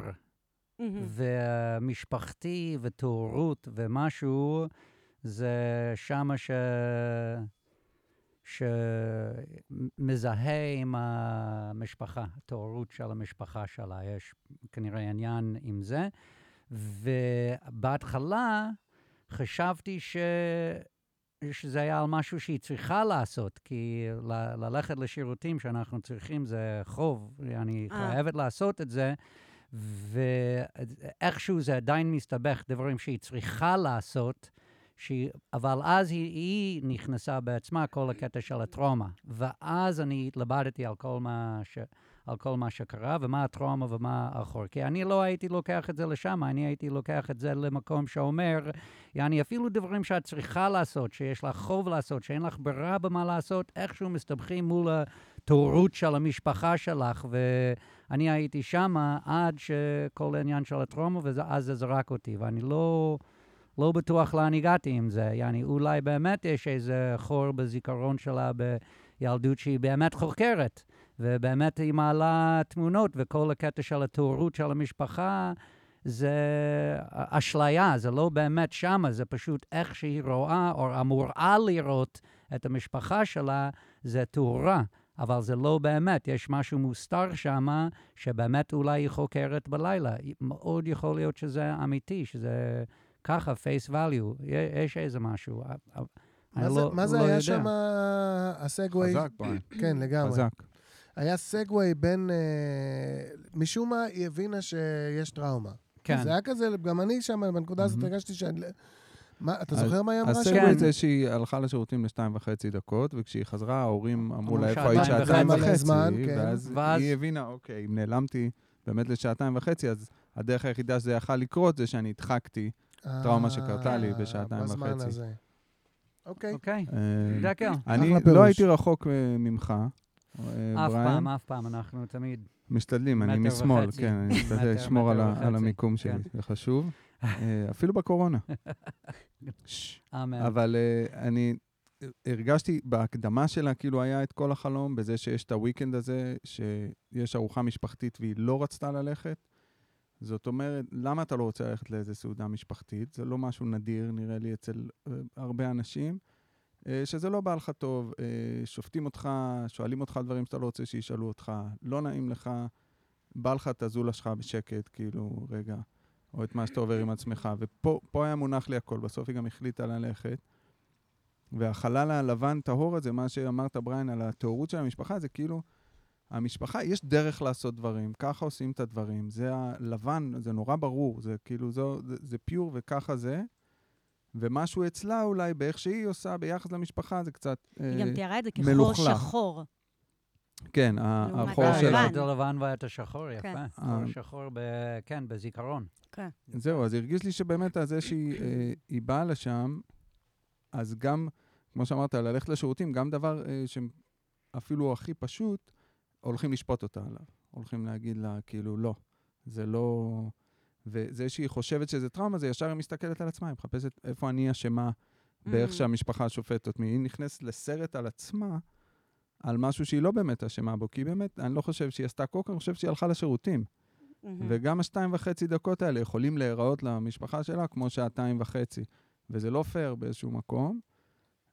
[SPEAKER 6] מהמם.
[SPEAKER 5] ומשפחתי וטהורות ומשהו, זה שמה ש... שמזהה עם המשפחה, הטהורות של המשפחה שלה. יש כנראה עניין עם זה. ובהתחלה חשבתי ש... שזה היה על משהו שהיא צריכה לעשות, כי ל- ללכת לשירותים שאנחנו צריכים זה חוב, אני
[SPEAKER 6] אה.
[SPEAKER 5] חייבת לעשות את זה, ואיכשהו זה עדיין מסתבך, דברים שהיא צריכה לעשות, שהיא, אבל אז היא, היא נכנסה בעצמה, כל הקטע של הטראומה. ואז אני התלבטתי על כל מה, ש, על כל מה שקרה, ומה הטראומה ומה האחור. כי אני לא הייתי לוקח את זה לשם, אני הייתי לוקח את זה למקום שאומר, יעני, אפילו דברים שאת צריכה לעשות, שיש לך חוב לעשות, שאין לך ברירה במה לעשות, איכשהו מסתבכים מול הטהורות של המשפחה שלך, ואני הייתי שמה עד שכל העניין של הטראומה, ואז זה זרק אותי, ואני לא... לא בטוח לאן הגעתי עם זה. יעני, אולי באמת יש איזה חור בזיכרון שלה בילדות שהיא באמת חוקרת, ובאמת היא מעלה תמונות, וכל הקטע של התאורות של המשפחה זה אשליה, זה לא באמת שמה, זה פשוט איך שהיא רואה, או אמורה לראות את המשפחה שלה, זה תאורה. אבל זה לא באמת, יש משהו מוסתר שם, שבאמת אולי היא חוקרת בלילה. מאוד יכול להיות שזה אמיתי, שזה ככה, face value, יש איזה משהו.
[SPEAKER 1] מה זה,
[SPEAKER 5] לא,
[SPEAKER 1] מה זה
[SPEAKER 5] לא
[SPEAKER 1] היה. שם הסגווי?
[SPEAKER 2] חזק, בריין.
[SPEAKER 1] כן, לגמרי.
[SPEAKER 2] חזק.
[SPEAKER 1] היה סגווי בין... אה, משום מה היא הבינה שיש טראומה.
[SPEAKER 5] כן.
[SPEAKER 1] זה היה כזה, גם אני שם, בנקודה הזאת. הרגשתי שאני... מה, אתה
[SPEAKER 2] אז-
[SPEAKER 1] זוכר מה היא אמרה?
[SPEAKER 2] הסגווי
[SPEAKER 5] כן.
[SPEAKER 2] זה שהיא הלכה לשירותים לשתיים וחצי דקות, וכשהיא חזרה, ההורים אמרו לה, איפה היית
[SPEAKER 5] שעתיים
[SPEAKER 1] וחצי.
[SPEAKER 2] וחצי?
[SPEAKER 1] זמן, כן.
[SPEAKER 2] ואז
[SPEAKER 5] ואז-
[SPEAKER 2] היא הבינה, אוקיי, אם נעלמתי באמת לשעתיים וחצי, אז הדרך היחידה שזה יכל לקרות זה שאני הדחקתי. טראומה שקרתה
[SPEAKER 5] לי
[SPEAKER 2] בשעתיים
[SPEAKER 1] בזמן
[SPEAKER 2] וחצי.
[SPEAKER 1] הזה. אוקיי.
[SPEAKER 5] אוקיי,
[SPEAKER 2] אה,
[SPEAKER 5] דקל.
[SPEAKER 2] אני. לא הייתי רחוק אה, ממך, אה,
[SPEAKER 5] אף. פעם, אף פעם, אנחנו תמיד.
[SPEAKER 2] משתדלים, אני משמאל,
[SPEAKER 5] וחצי.
[SPEAKER 2] כן, אני משתדל לשמור על המיקום שלי,
[SPEAKER 5] כן.
[SPEAKER 2] זה חשוב. אה, אפילו בקורונה. אבל אה, אני הרגשתי בהקדמה שלה, כאילו היה את כל החלום, בזה שיש את הוויקנד הזה, שיש ארוחה משפחתית והיא לא רצתה ללכת. זאת אומרת, למה אתה לא רוצה ללכת לאיזה סעודה משפחתית? זה לא משהו נדיר, נראה לי, אצל אה, הרבה אנשים. אה, שזה לא בא לך טוב, אה, שופטים אותך, שואלים אותך דברים שאתה לא רוצה שישאלו אותך, לא נעים לך, בא לך את הזולה שלך בשקט, כאילו, רגע, או את מה שאתה עובר עם עצמך. ופה פה היה מונח לי הכל, בסוף היא גם החליטה ללכת. והחלל הלבן טהור הזה, מה שאמרת, בריין, על הטהורות של המשפחה, זה כאילו, המשפחה, יש דרך לעשות דברים, ככה עושים את הדברים. זה הלבן, זה נורא ברור, זה כאילו, זו, זה, זה פיור וככה זה. ומשהו אצלה אולי, באיך שהיא עושה ביחס למשפחה, זה קצת...
[SPEAKER 6] היא גם
[SPEAKER 2] אה,
[SPEAKER 6] תיארה את זה כחור
[SPEAKER 2] מלוכלך.
[SPEAKER 6] שחור.
[SPEAKER 2] כן,
[SPEAKER 6] לעומת
[SPEAKER 2] החור
[SPEAKER 6] הלבן.
[SPEAKER 2] שלה.
[SPEAKER 5] את הלבן ואת השחור,
[SPEAKER 6] כן.
[SPEAKER 5] יפה.
[SPEAKER 2] אה.
[SPEAKER 5] חור שחור, ב- כן, בזיכרון.
[SPEAKER 2] זהו, אז הרגיש לי שבאמת זה שהיא אה, היא באה לשם, אז גם, כמו שאמרת, ללכת לשירותים, גם דבר אה, שאפילו הכי פשוט, הולכים לשפוט אותה עליו. הולכים להגיד לה, כאילו, לא, זה לא... וזה שהיא חושבת שזה טראומה, זה ישר היא מסתכלת על עצמה, היא מחפשת איפה אני אשמה באיך
[SPEAKER 6] Mm.
[SPEAKER 2] שהמשפחה שופטת אותי. היא נכנסת לסרט על עצמה, על משהו שהיא לא באמת אשמה בו, כי באמת, אני לא חושב שהיא עשתה קוקר, אני חושב שהיא הלכה לשירותים.
[SPEAKER 6] מהמם.
[SPEAKER 2] וגם השתיים וחצי דקות האלה יכולים להיראות למשפחה שלה כמו שעתיים וחצי. וזה לא פייר באיזשהו מקום.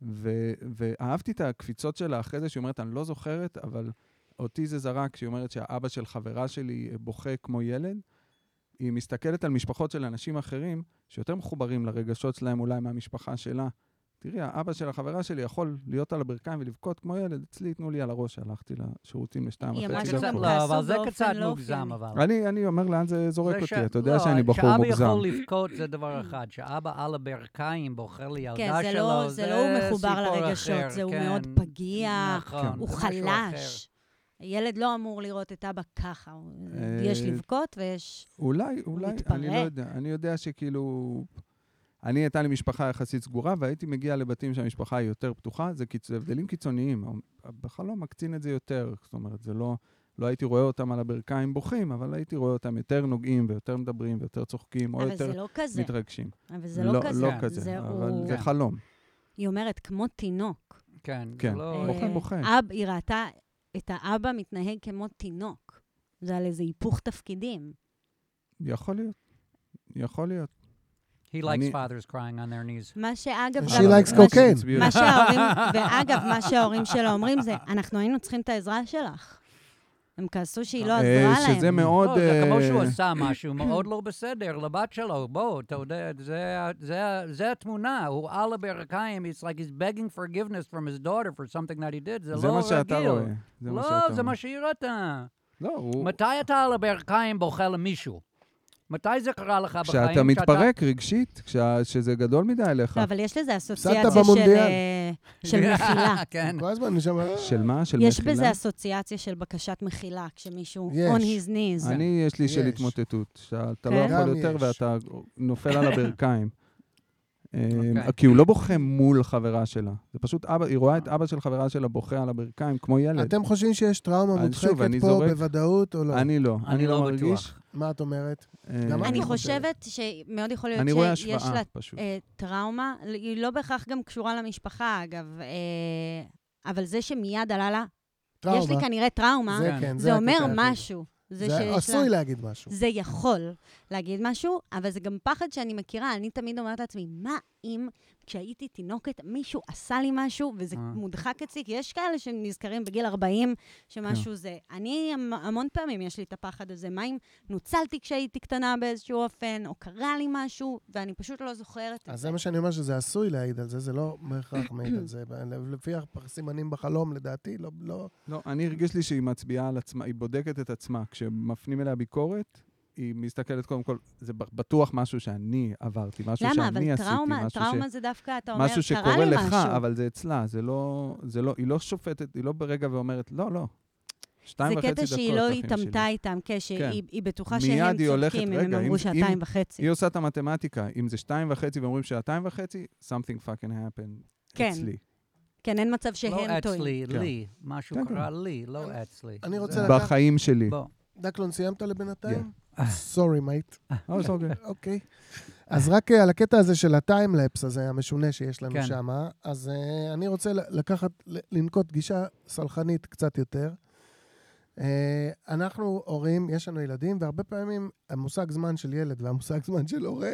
[SPEAKER 2] ו- ואהבתי את הקפיצות שלה אחרי זה, שהיא אומרת, אני לא זוכרת, אבל אותי זה זרק, שהיא אומרת שהאבא של חברה שלי בוכה כמו ילד. היא מסתכלת על משפחות של אנשים אחרים, שיותר מחוברים לרגשות שלהם אולי מהמשפחה שלה. תראי, האבא של החברה שלי יכול להיות על הברכיים ולבכות כמו ילד, אצלי תנו לי על הראש, הלכתי לשירותים לשתיים
[SPEAKER 6] היא אמרה
[SPEAKER 2] וחצי
[SPEAKER 6] שגם
[SPEAKER 2] דקות.
[SPEAKER 5] לא, אבל זה קצת
[SPEAKER 6] לא
[SPEAKER 5] מוגזם. אבל.
[SPEAKER 2] אני, אני אומר לאן זה זורק
[SPEAKER 5] זה
[SPEAKER 2] אותי,
[SPEAKER 5] ש-
[SPEAKER 2] אתה יודע
[SPEAKER 5] לא,
[SPEAKER 2] שאני בחור
[SPEAKER 5] שאבא
[SPEAKER 2] מוגזם.
[SPEAKER 5] יכול לבכות זה דבר אחד, שאבא על הברכיים בוחר לילדה
[SPEAKER 6] כן, זה
[SPEAKER 5] שלו,
[SPEAKER 6] לא- זה לא הוא מחובר
[SPEAKER 5] סיפור
[SPEAKER 6] לרגשות,
[SPEAKER 5] אחר,
[SPEAKER 6] זה הוא
[SPEAKER 5] כן.
[SPEAKER 6] מאוד פגיע,
[SPEAKER 5] נכון,
[SPEAKER 6] הוא חלש. הילד לא אמור לראות את אבא ככה,
[SPEAKER 2] אה,
[SPEAKER 6] יש לבכות ויש...
[SPEAKER 2] אולי, אולי, אני
[SPEAKER 6] מתפרק.
[SPEAKER 2] לא יודע. אני יודע שכאילו... אני, הייתה לי משפחה יחסית סגורה, והייתי מגיע לבתים שהמשפחה היא יותר פתוחה, זה קיצ... הבדלים קיצוניים. בחלום מקצין את זה יותר. זאת אומרת, זה לא... לא הייתי רואה אותם על הברכיים בוכים, אבל הייתי רואה אותם יותר נוגעים ויותר מדברים ויותר צוחקים, או
[SPEAKER 6] אבל
[SPEAKER 2] יותר
[SPEAKER 6] זה לא כזה.
[SPEAKER 2] מתרגשים.
[SPEAKER 6] אבל זה לא כזה.
[SPEAKER 2] לא. כזה,
[SPEAKER 6] זה
[SPEAKER 2] אבל
[SPEAKER 6] הוא-
[SPEAKER 2] זה חלום.
[SPEAKER 6] היא אומרת, כמו תינוק.
[SPEAKER 5] כן, זה
[SPEAKER 2] כן.
[SPEAKER 5] לא...
[SPEAKER 2] בוכה,
[SPEAKER 6] אה,
[SPEAKER 2] בוכה.
[SPEAKER 6] אב, היא ראתה את האבא מתנהג כמו תינוק. זה על איזה היפוך תפקידים.
[SPEAKER 2] יכול להיות. יכול להיות.
[SPEAKER 5] He likes
[SPEAKER 2] אני-
[SPEAKER 5] fathers crying on their knees.
[SPEAKER 6] מה שאגב...
[SPEAKER 1] She likes
[SPEAKER 6] מה ש-
[SPEAKER 1] cocaine.
[SPEAKER 6] מה שההורים, ואגב, מה שההורים שלה אומרים זה, אנחנו היינו צריכים את העזרה שלך. הם כעסו שהיא לא
[SPEAKER 2] אה,
[SPEAKER 6] עזרה להם.
[SPEAKER 2] שזה מאוד...
[SPEAKER 5] לא, זה כמו
[SPEAKER 2] אה,
[SPEAKER 5] שהוא עשה משהו מאוד לא בסדר לבת שלו. בוא, אתה יודע, זה, זה, זה התמונה, הוא על הברכיים, it's like he's begging forgiveness from his daughter for something that he did, זה,
[SPEAKER 2] זה
[SPEAKER 5] לא
[SPEAKER 2] מה שאתה. רואה.
[SPEAKER 5] לא, זה. מה שהיא ראתה.
[SPEAKER 2] לא, הוא...
[SPEAKER 5] מתי אתה על הברכיים בוכה למישהו? מתי זה קרה לך בחיים?
[SPEAKER 2] כשאתה מתפרק רגשית, כשה- שזה גדול מדי עליך.
[SPEAKER 6] לא, אבל יש לזה אסוציאציה של. אה, של מחילה.
[SPEAKER 5] כן.
[SPEAKER 1] כל הזמן אני שומע...
[SPEAKER 2] של מה? של
[SPEAKER 6] יש
[SPEAKER 2] מחילה?
[SPEAKER 6] בזה אסוציאציה של בקשת מחילה, כשמישהו
[SPEAKER 1] יש.
[SPEAKER 6] on his knees.
[SPEAKER 2] אני, יש לי של
[SPEAKER 1] יש.
[SPEAKER 2] התמוטטות, שאתה
[SPEAKER 6] כן?
[SPEAKER 2] לא יכול יותר
[SPEAKER 1] יש.
[SPEAKER 2] ואתה נופל על הברכיים. אמ,
[SPEAKER 5] אוקיי.
[SPEAKER 2] כי הוא לא בוכה מול חברה שלה. זה פשוט אבא, היא רואה את אבא של חברה שלה בוכה על הברכיים כמו ילד.
[SPEAKER 1] אתם חושבים שיש טראומה מודחקת פה
[SPEAKER 2] זורק-
[SPEAKER 1] בוודאות או לא?
[SPEAKER 2] אני לא,
[SPEAKER 5] אני
[SPEAKER 2] אני לא
[SPEAKER 5] לא
[SPEAKER 2] מרגיש.
[SPEAKER 1] מה את אומרת?
[SPEAKER 2] אה,
[SPEAKER 6] אני חושבת שמאוד יכול להיות שיש לה
[SPEAKER 2] פשוט.
[SPEAKER 6] אה, טראומה, היא לא בהכרח גם קשורה למשפחה, אגב, אה, אבל זה שמיד עלה לה. יש לי כנראה טראומה,
[SPEAKER 1] זה
[SPEAKER 2] כן.
[SPEAKER 6] אומר. משהו. זה
[SPEAKER 1] זה
[SPEAKER 6] שיש
[SPEAKER 1] עשוי
[SPEAKER 6] לה...
[SPEAKER 1] להגיד משהו.
[SPEAKER 6] זה יכול להגיד משהו, אבל זה גם פחד שאני מכירה. אני תמיד אומרת לעצמי, מה אם כשהייתי תינוקת מישהו עשה לי משהו וזה
[SPEAKER 5] אה.
[SPEAKER 6] מודחק אצלי? כי יש כאלה שנזכרים בגיל 40 שמשהו
[SPEAKER 1] כן.
[SPEAKER 6] זה. אני, המ- המון פעמים יש לי את הפחד הזה. מה אם נוצלתי כשהייתי קטנה באיזשהו אופן, או קרה לי משהו, ואני פשוט לא זוכרת את
[SPEAKER 1] אז
[SPEAKER 6] זה.
[SPEAKER 1] זה מה שאני אומר שזה עשוי להעיד על זה, זה לא בהכרח מעיד על זה. לפי הסימנים בחלום, לדעתי, לא... לא...
[SPEAKER 2] לא, אני הרגיש לי שהיא מצביעה על עצמה, היא בודקת את עצמה. כשמפנים אליה ביקורת, היא מסתכלת קודם כל, זה בטוח משהו שאני עברתי, משהו
[SPEAKER 6] למה?
[SPEAKER 2] שאני
[SPEAKER 6] אבל
[SPEAKER 2] עשיתי,
[SPEAKER 6] טראומה,
[SPEAKER 2] משהו
[SPEAKER 6] טראומה זה דווקא, אתה אומר,
[SPEAKER 2] משהו
[SPEAKER 6] קרה
[SPEAKER 2] שקורה
[SPEAKER 6] לי
[SPEAKER 2] לך,
[SPEAKER 6] משהו.
[SPEAKER 2] אבל זה אצלה, זה לא, זה לא, היא לא שופטת, היא לא ברגע ואומרת, לא, לא. שתיים
[SPEAKER 6] זה
[SPEAKER 2] וחצי
[SPEAKER 6] קטע
[SPEAKER 2] דקות,
[SPEAKER 6] שהיא לא
[SPEAKER 2] אחים שלי."
[SPEAKER 6] התעמתה איתם,
[SPEAKER 2] כן.
[SPEAKER 6] כשהיא היא בטוחה שהם צודקים, אם הם אמרו שעתיים וחצי.
[SPEAKER 2] היא עושה את המתמטיקה, אם זה שתיים וחצי ואומרים שעתיים וחצי, something fucking happened
[SPEAKER 6] כן.
[SPEAKER 2] אצלי.
[SPEAKER 6] כן, אין מצב
[SPEAKER 5] לא
[SPEAKER 6] שהם טועים.
[SPEAKER 5] אצלי,
[SPEAKER 2] כן.
[SPEAKER 5] לי. משהו
[SPEAKER 2] כן, כן.
[SPEAKER 5] קרה לי, לא אצלי.
[SPEAKER 1] אני רוצה
[SPEAKER 5] זה-
[SPEAKER 1] לקחת-
[SPEAKER 2] בחיים שלי.
[SPEAKER 5] בוא.
[SPEAKER 1] דקלון, סיימת לבינתיים? סורי, מייט.
[SPEAKER 2] Oh, it's okay.
[SPEAKER 1] אוקיי. אז רק אה, על הקטע הזה של הטיימלפס הזה, המשונה שיש לנו
[SPEAKER 5] כן.
[SPEAKER 1] שם, אז אה, אני רוצה לקחת, לנקוט גישה סלחנית קצת יותר. אה, אנחנו הורים, יש לנו ילדים, והרבה פעמים המושג זמן של ילד והמושג זמן של הורה,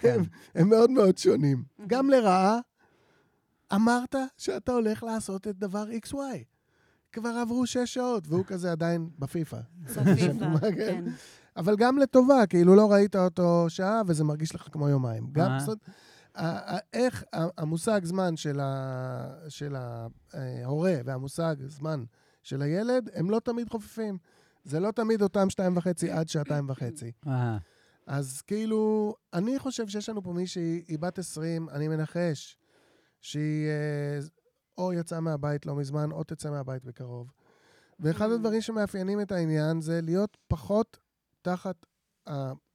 [SPEAKER 5] כן.
[SPEAKER 1] הם, הם מאוד מאוד שונים. גם לרעה, אמרת שאתה הולך לעשות את דבר XY. כבר עברו שש שעות, והוא כזה עדיין בפיפא.
[SPEAKER 6] בפיפ"א,
[SPEAKER 1] מה, כן? אבל גם לטובה, כאילו לא ראית אותו שעה וזה מרגיש לך כמו יומיים. גם,
[SPEAKER 5] אה.
[SPEAKER 1] זאת איך המושג זמן של, ה, של ההורה והמושג זמן של הילד, הם לא תמיד חופפים. זה לא תמיד אותם שתיים וחצי עד שעתיים וחצי.
[SPEAKER 5] אהה.
[SPEAKER 1] אז כאילו, אני חושב שיש לנו פה מישהי, היא בת 20, אני מנחש, שהיא אה, או יצאה מהבית לא מזמן, או תצא מהבית בקרוב. ואחד
[SPEAKER 6] Mm.
[SPEAKER 1] הדברים שמאפיינים את העניין זה להיות פחות תחת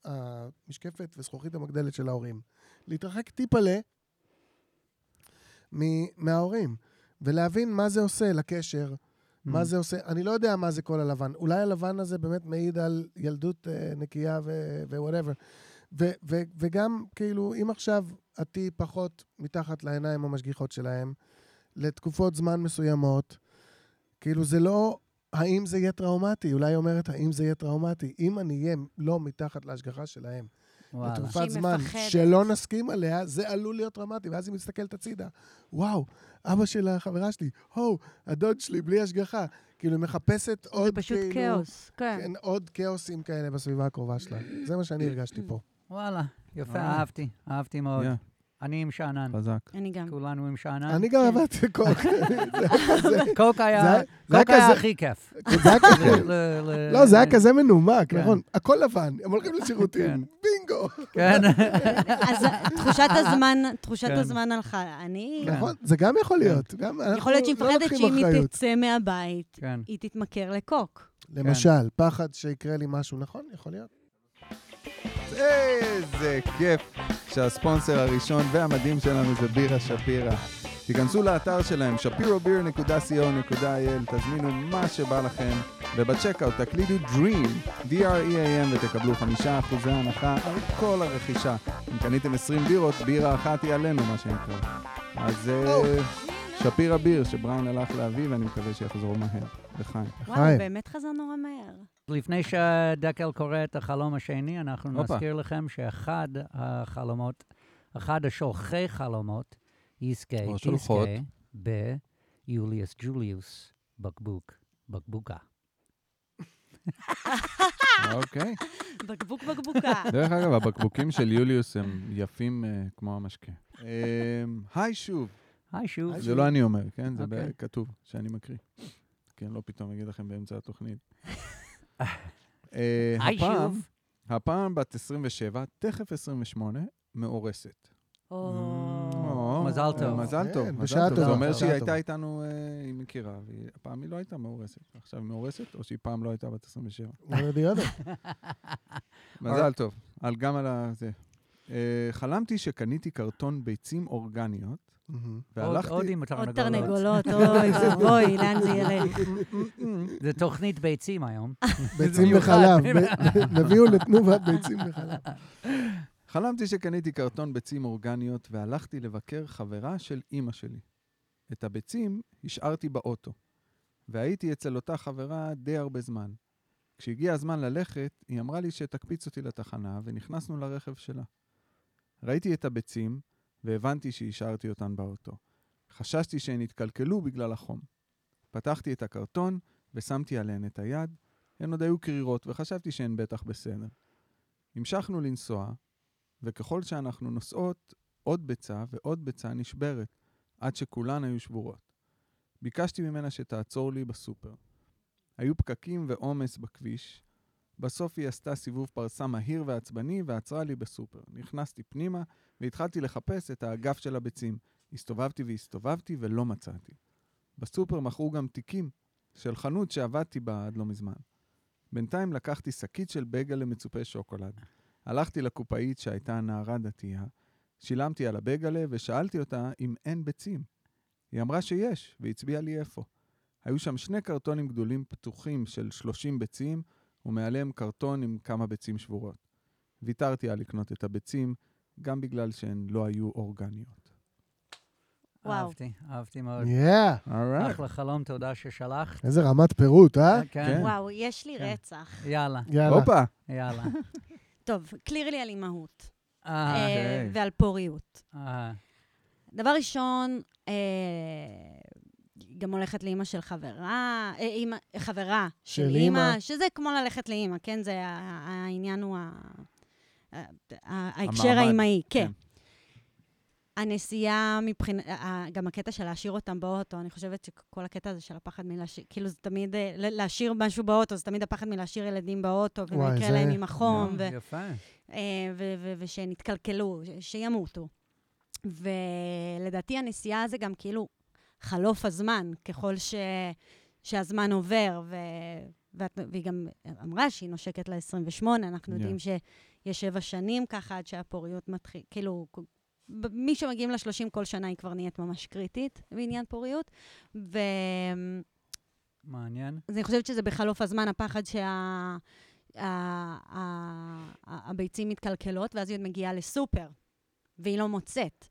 [SPEAKER 1] המשקפת וזכוכית המגדלת של ההורים. להתרחק טיפלה מההורים, ולהבין מה זה עושה לקשר, מה
[SPEAKER 5] Mm.
[SPEAKER 1] זה עושה, אני לא יודע מה זה כל הלבן. אולי הלבן הזה באמת מעיד על ילדות אה, נקייה ו-whatever. ו- ו- וגם, כאילו, אם עכשיו את תהיי פחות מתחת לעיניים המשגיחות שלהם, לתקופות זמן מסוימות, כאילו, זה לא האם זה יהיה טראומטי, אולי היא אומרת האם זה יהיה טראומטי. אם אני אהיה לא מתחת להשגחה שלהם. בתקופת זמן
[SPEAKER 6] מפחדת.
[SPEAKER 1] שלא נסכים עליה, זה עלול להיות טראומטי, ואז היא מסתכלת הצידה. וואו, אבא של החברה שלי, הו, הדוד שלי, בלי השגחה. כאילו, היא מחפשת
[SPEAKER 6] זה
[SPEAKER 1] עוד,
[SPEAKER 6] פשוט
[SPEAKER 1] כאילו...
[SPEAKER 6] כאוס, כן.
[SPEAKER 1] כן, עוד כאוסים כאלה בסביבה הקרובה שלה. זה מה שאני הרגשתי פה.
[SPEAKER 5] וואלה, יפה,
[SPEAKER 2] אה.
[SPEAKER 5] אהבתי, אהבתי מאוד. אני עם שאנן.
[SPEAKER 2] חזק.
[SPEAKER 6] אני גם.
[SPEAKER 5] כולנו עם שאנן.
[SPEAKER 1] אני גם
[SPEAKER 6] כן.
[SPEAKER 1] עבדתי קוק.
[SPEAKER 5] קוק היה, הכי כיף.
[SPEAKER 1] זה היה כזה... לא, זה היה כזה מנומק,
[SPEAKER 5] כן.
[SPEAKER 1] נכון? הכל לבן, הם הולכים לשירותים, בינגו.
[SPEAKER 5] כן.
[SPEAKER 6] אז תחושת הזמן, תחושת
[SPEAKER 5] כן.
[SPEAKER 6] הזמן הלכה. אני...
[SPEAKER 5] כן.
[SPEAKER 1] נכון? זה גם יכול להיות.
[SPEAKER 6] יכול להיות שהיא
[SPEAKER 1] לא
[SPEAKER 6] מפחדת שאם היא. תצא מהבית,
[SPEAKER 5] כן.
[SPEAKER 6] היא תתמכר לקוק.
[SPEAKER 1] למשל, פחד שיקרה לי משהו, נכון? יכול להיות.
[SPEAKER 2] איזה כיף שהספונסר הראשון והמדהים שלנו זה בירה שפירא. תיכנסו לאתר שלהם, shapirobir.co.il, תזמינו מה שבא לכם, ובצ'קאוט תקלידו Dream, D-R-E-A-M, ותקבלו חמישה אחוזי הנחה על כל הרכישה. אם קניתם 20 בירות, בירה אחת היא עלינו, מה שנקרא. אז אה, שפירא ביר, שבריין הלך להביא, ואני מקווה שיחזור מהר. לחיים.
[SPEAKER 6] וואו,
[SPEAKER 1] חיים.
[SPEAKER 6] באמת חזר נורא מהר.
[SPEAKER 5] לפני שדקל קורא את החלום השני, אנחנו
[SPEAKER 2] הופה.
[SPEAKER 5] נזכיר לכם שאחד החלומות, אחד השולחי חלומות, יזכה. תזכה ביוליוס ג'וליוס בקבוק, בקבוקה.
[SPEAKER 2] אוקיי.
[SPEAKER 6] בקבוק בקבוקה.
[SPEAKER 2] דרך אגב, הבקבוקים של יוליוס הם יפים אה, כמו המשקה. אה, היי שוב.
[SPEAKER 5] היי שוב.
[SPEAKER 2] זה לא אני אומר, כן? זה
[SPEAKER 5] אוקיי.
[SPEAKER 2] כתוב שאני מקריא. כן, לא פתאום אגיד לכם באמצע התוכנית. אה, הפעם. הפעם בת 27, תכף 28, מאורסת.
[SPEAKER 6] או...
[SPEAKER 5] מזל טוב.
[SPEAKER 2] אה, מזל
[SPEAKER 1] כן,
[SPEAKER 2] טוב,
[SPEAKER 1] בשעה
[SPEAKER 2] מזל טוב. זה אומר שהיא. הייתה איתנו, אה, היא מכירה, והפעם היא לא הייתה מאורסת. עכשיו היא מאורסת, או שהיא פעם לא הייתה בת 27?
[SPEAKER 1] לא.
[SPEAKER 2] מזל טוב. גם על ה... זה. אה, חלמתי שקניתי קרטון ביצים אורגניות.
[SPEAKER 5] עוד-
[SPEAKER 2] והלכתי...
[SPEAKER 5] עוד עם
[SPEAKER 6] עוד
[SPEAKER 5] תרנגולות.
[SPEAKER 6] תרנגולות, אוי ואבוי, לאן זה ילך?
[SPEAKER 5] זה תוכנית ביצים היום.
[SPEAKER 1] ביצים. וחלב. נביאו לתנובת ביצים וחלב.
[SPEAKER 2] חלמתי שקניתי קרטון ביצים אורגניות והלכתי לבקר חברה של אימא שלי. את הביצים השארתי באוטו, והייתי אצל אותה חברה די הרבה זמן. כשהגיע הזמן ללכת, היא אמרה לי שתקפיץ אותי לתחנה, ונכנסנו לרכב שלה. ראיתי את הביצים, והבנתי שהשארתי אותן באוטו. חששתי שהן התקלקלו בגלל החום. פתחתי את הקרטון, ושמתי עליהן את היד. הן עוד היו קרירות, וחשבתי שהן בטח בסדר. המשכנו לנסוע, וככל שאנחנו נוסעות, עוד ביצה ועוד ביצה נשברת, עד שכולן היו שבורות. ביקשתי ממנה שתעצור לי בסופר. היו פקקים ועומס בכביש. בסוף היא עשתה סיבוב פרסה מהיר ועצבני ועצרה לי בסופר. נכנסתי פנימה והתחלתי לחפש את האגף של הביצים. הסתובבתי והסתובבתי ולא מצאתי. בסופר מכרו גם תיקים של חנות שעבדתי בה עד לא מזמן. בינתיים לקחתי שקית של בייגל למצופי שוקולד. הלכתי לקופאית שהייתה נערה דתייה, שילמתי על הבייגלה ושאלתי אותה אם אין ביצים. היא אמרה שיש, והצביעה לי איפה. היו שם שני קרטונים גדולים פתוחים של 30 ביצים, ומעליהם קרטון עם כמה ביצים שבורות. ויתרתי על לקנות את הביצים, גם בגלל שהן לא היו אורגניות.
[SPEAKER 6] וואו.
[SPEAKER 5] אהבתי, אהבתי מאוד.
[SPEAKER 1] יאה,
[SPEAKER 5] אחלה חלום, תודה ששלחת.
[SPEAKER 1] איזה רמת פירוט, אה?
[SPEAKER 5] כן,
[SPEAKER 6] וואו, יש לי
[SPEAKER 5] כן.
[SPEAKER 6] רצח.
[SPEAKER 5] יאללה,
[SPEAKER 1] יאללה.
[SPEAKER 2] הופה!
[SPEAKER 5] יאללה.
[SPEAKER 6] טוב, קליר לי על אימהות.
[SPEAKER 5] אה,
[SPEAKER 6] אה,
[SPEAKER 2] אוקיי.
[SPEAKER 6] ועל פוריות.
[SPEAKER 5] אה,
[SPEAKER 6] דבר ראשון, גם הולכת לאימא של חברה, אה, אימא, חברה של,
[SPEAKER 1] של
[SPEAKER 6] אימא. שזה כמו ללכת לאימא, כן? זה העניין הוא ה- ההקשר האימהי, כן.
[SPEAKER 2] כן.
[SPEAKER 6] הנסיעה מבחינת, גם הקטע של להשאיר אותם באוטו, אני חושבת שכל הקטע הזה של הפחד מלהשאיר, כאילו זה תמיד, אה, להשאיר משהו באוטו, זה תמיד הפחד מלהשאיר ילדים באוטו, ומה יקרה
[SPEAKER 1] זה-
[SPEAKER 6] להם עם החום, ו-
[SPEAKER 5] יפה.
[SPEAKER 6] אה, ו- ו- ושהם יתקלקלו, ש- שימותו. ולדעתי הנסיעה זה גם כאילו חלוף הזמן, ככל ש... שהזמן עובר, ו... ואת... והיא גם אמרה שהיא נושקת ל-28, אנחנו
[SPEAKER 2] Yeah.
[SPEAKER 6] יודעים שיש שבע שנים ככה עד שהפוריות מתחיל, כאילו, מי שמגיעים ל-30 כל שנה היא כבר נהיית ממש קריטית בעניין פוריות, ו...
[SPEAKER 5] מעניין.
[SPEAKER 6] אז אני חושבת שזה בחלוף הזמן, הפחד שה... הביצים מתקלקלות, ואז היא עוד מגיעה לסופר, והיא לא מוצאת.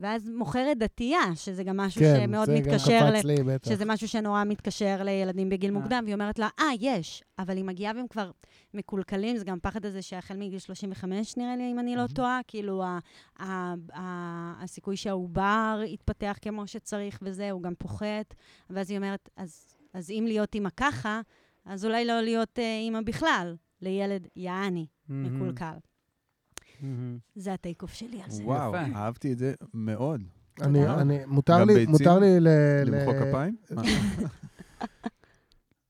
[SPEAKER 6] ואז מוכרת דתייה, שזה גם משהו
[SPEAKER 1] כן,
[SPEAKER 6] שמאוד מתקשר, ל...
[SPEAKER 1] לי, בטח.
[SPEAKER 6] שזה משהו שנורא מתקשר לילדים בגיל
[SPEAKER 5] אה.
[SPEAKER 6] מוקדם, והיא אומרת לה, אה, יש, אבל היא מגיעה והם כבר מקולקלים, זה גם פחד הזה שהחל מגיל 35, נראה לי, אם אני לא טועה, כאילו, ה- ה- ה- הסיכוי שהעובר יתפתח כמו שצריך וזה, הוא גם פוחת, ואז היא אומרת, אז, אז אם להיות אימא ככה, אז אולי לא להיות אה, אימא בכלל, לילד יעני, מקולקל. זה הטייק אוף שלי על זה.
[SPEAKER 2] וואו. אהבתי את זה מאוד.
[SPEAKER 1] אני. אני, מותר לי? מותר לי ל...
[SPEAKER 2] למחוא כפיים?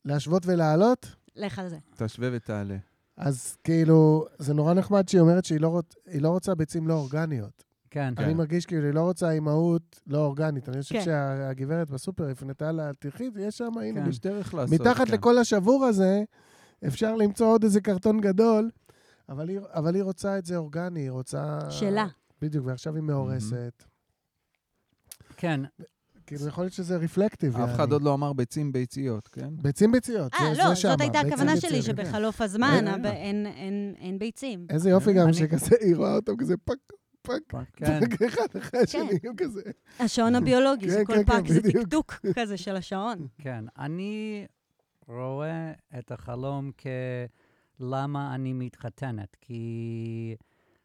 [SPEAKER 1] להשוות ולהעלות?
[SPEAKER 6] לך על זה.
[SPEAKER 2] תשווה ותעלה.
[SPEAKER 1] אז כאילו, זה נורא נחמד שהיא אומרת שהיא לא, רוצ... היא לא רוצה ביצים לא אורגניות.
[SPEAKER 5] כן.
[SPEAKER 1] אני מרגיש כאילו היא לא רוצה אימהות לא אורגנית. אני חושב
[SPEAKER 6] כן.
[SPEAKER 1] שהגברת בסופר הפנתה לה, תלכי, יש שם, הנה,
[SPEAKER 5] כן.
[SPEAKER 2] יש דרך לעשות.
[SPEAKER 1] מתחת
[SPEAKER 2] כן.
[SPEAKER 1] לכל השבור הזה, אפשר למצוא עוד איזה קרטון גדול, אבל היא, אבל היא רוצה את זה אורגני, היא רוצה...
[SPEAKER 6] שלה.
[SPEAKER 1] בדיוק, ועכשיו היא מאורסת.
[SPEAKER 5] כן,
[SPEAKER 1] כאילו, יכול להיות שזה רפלקטיב.
[SPEAKER 2] אף אחד עוד לא אמר ביצים ביציות, כן?
[SPEAKER 1] ביצים ביציות,
[SPEAKER 6] אה,
[SPEAKER 1] זה,
[SPEAKER 6] לא. זאת הייתה הכוונה שלי,
[SPEAKER 1] כן.
[SPEAKER 6] שבחלוף הזמן אין- ביצים.
[SPEAKER 1] איזה יופי גם שכזה, היא רואה אותם כזה פק, פק,
[SPEAKER 5] כן.
[SPEAKER 1] פק, אחד אחרי השני, הם כזה.
[SPEAKER 6] השעון הביולוגי,
[SPEAKER 1] כן,
[SPEAKER 6] שכל
[SPEAKER 1] כן,
[SPEAKER 6] פאק
[SPEAKER 1] כן,
[SPEAKER 6] זה. טקטוק כזה של השעון.
[SPEAKER 5] כן. אני רואה את החלום כלמה אני מתחתנת, כי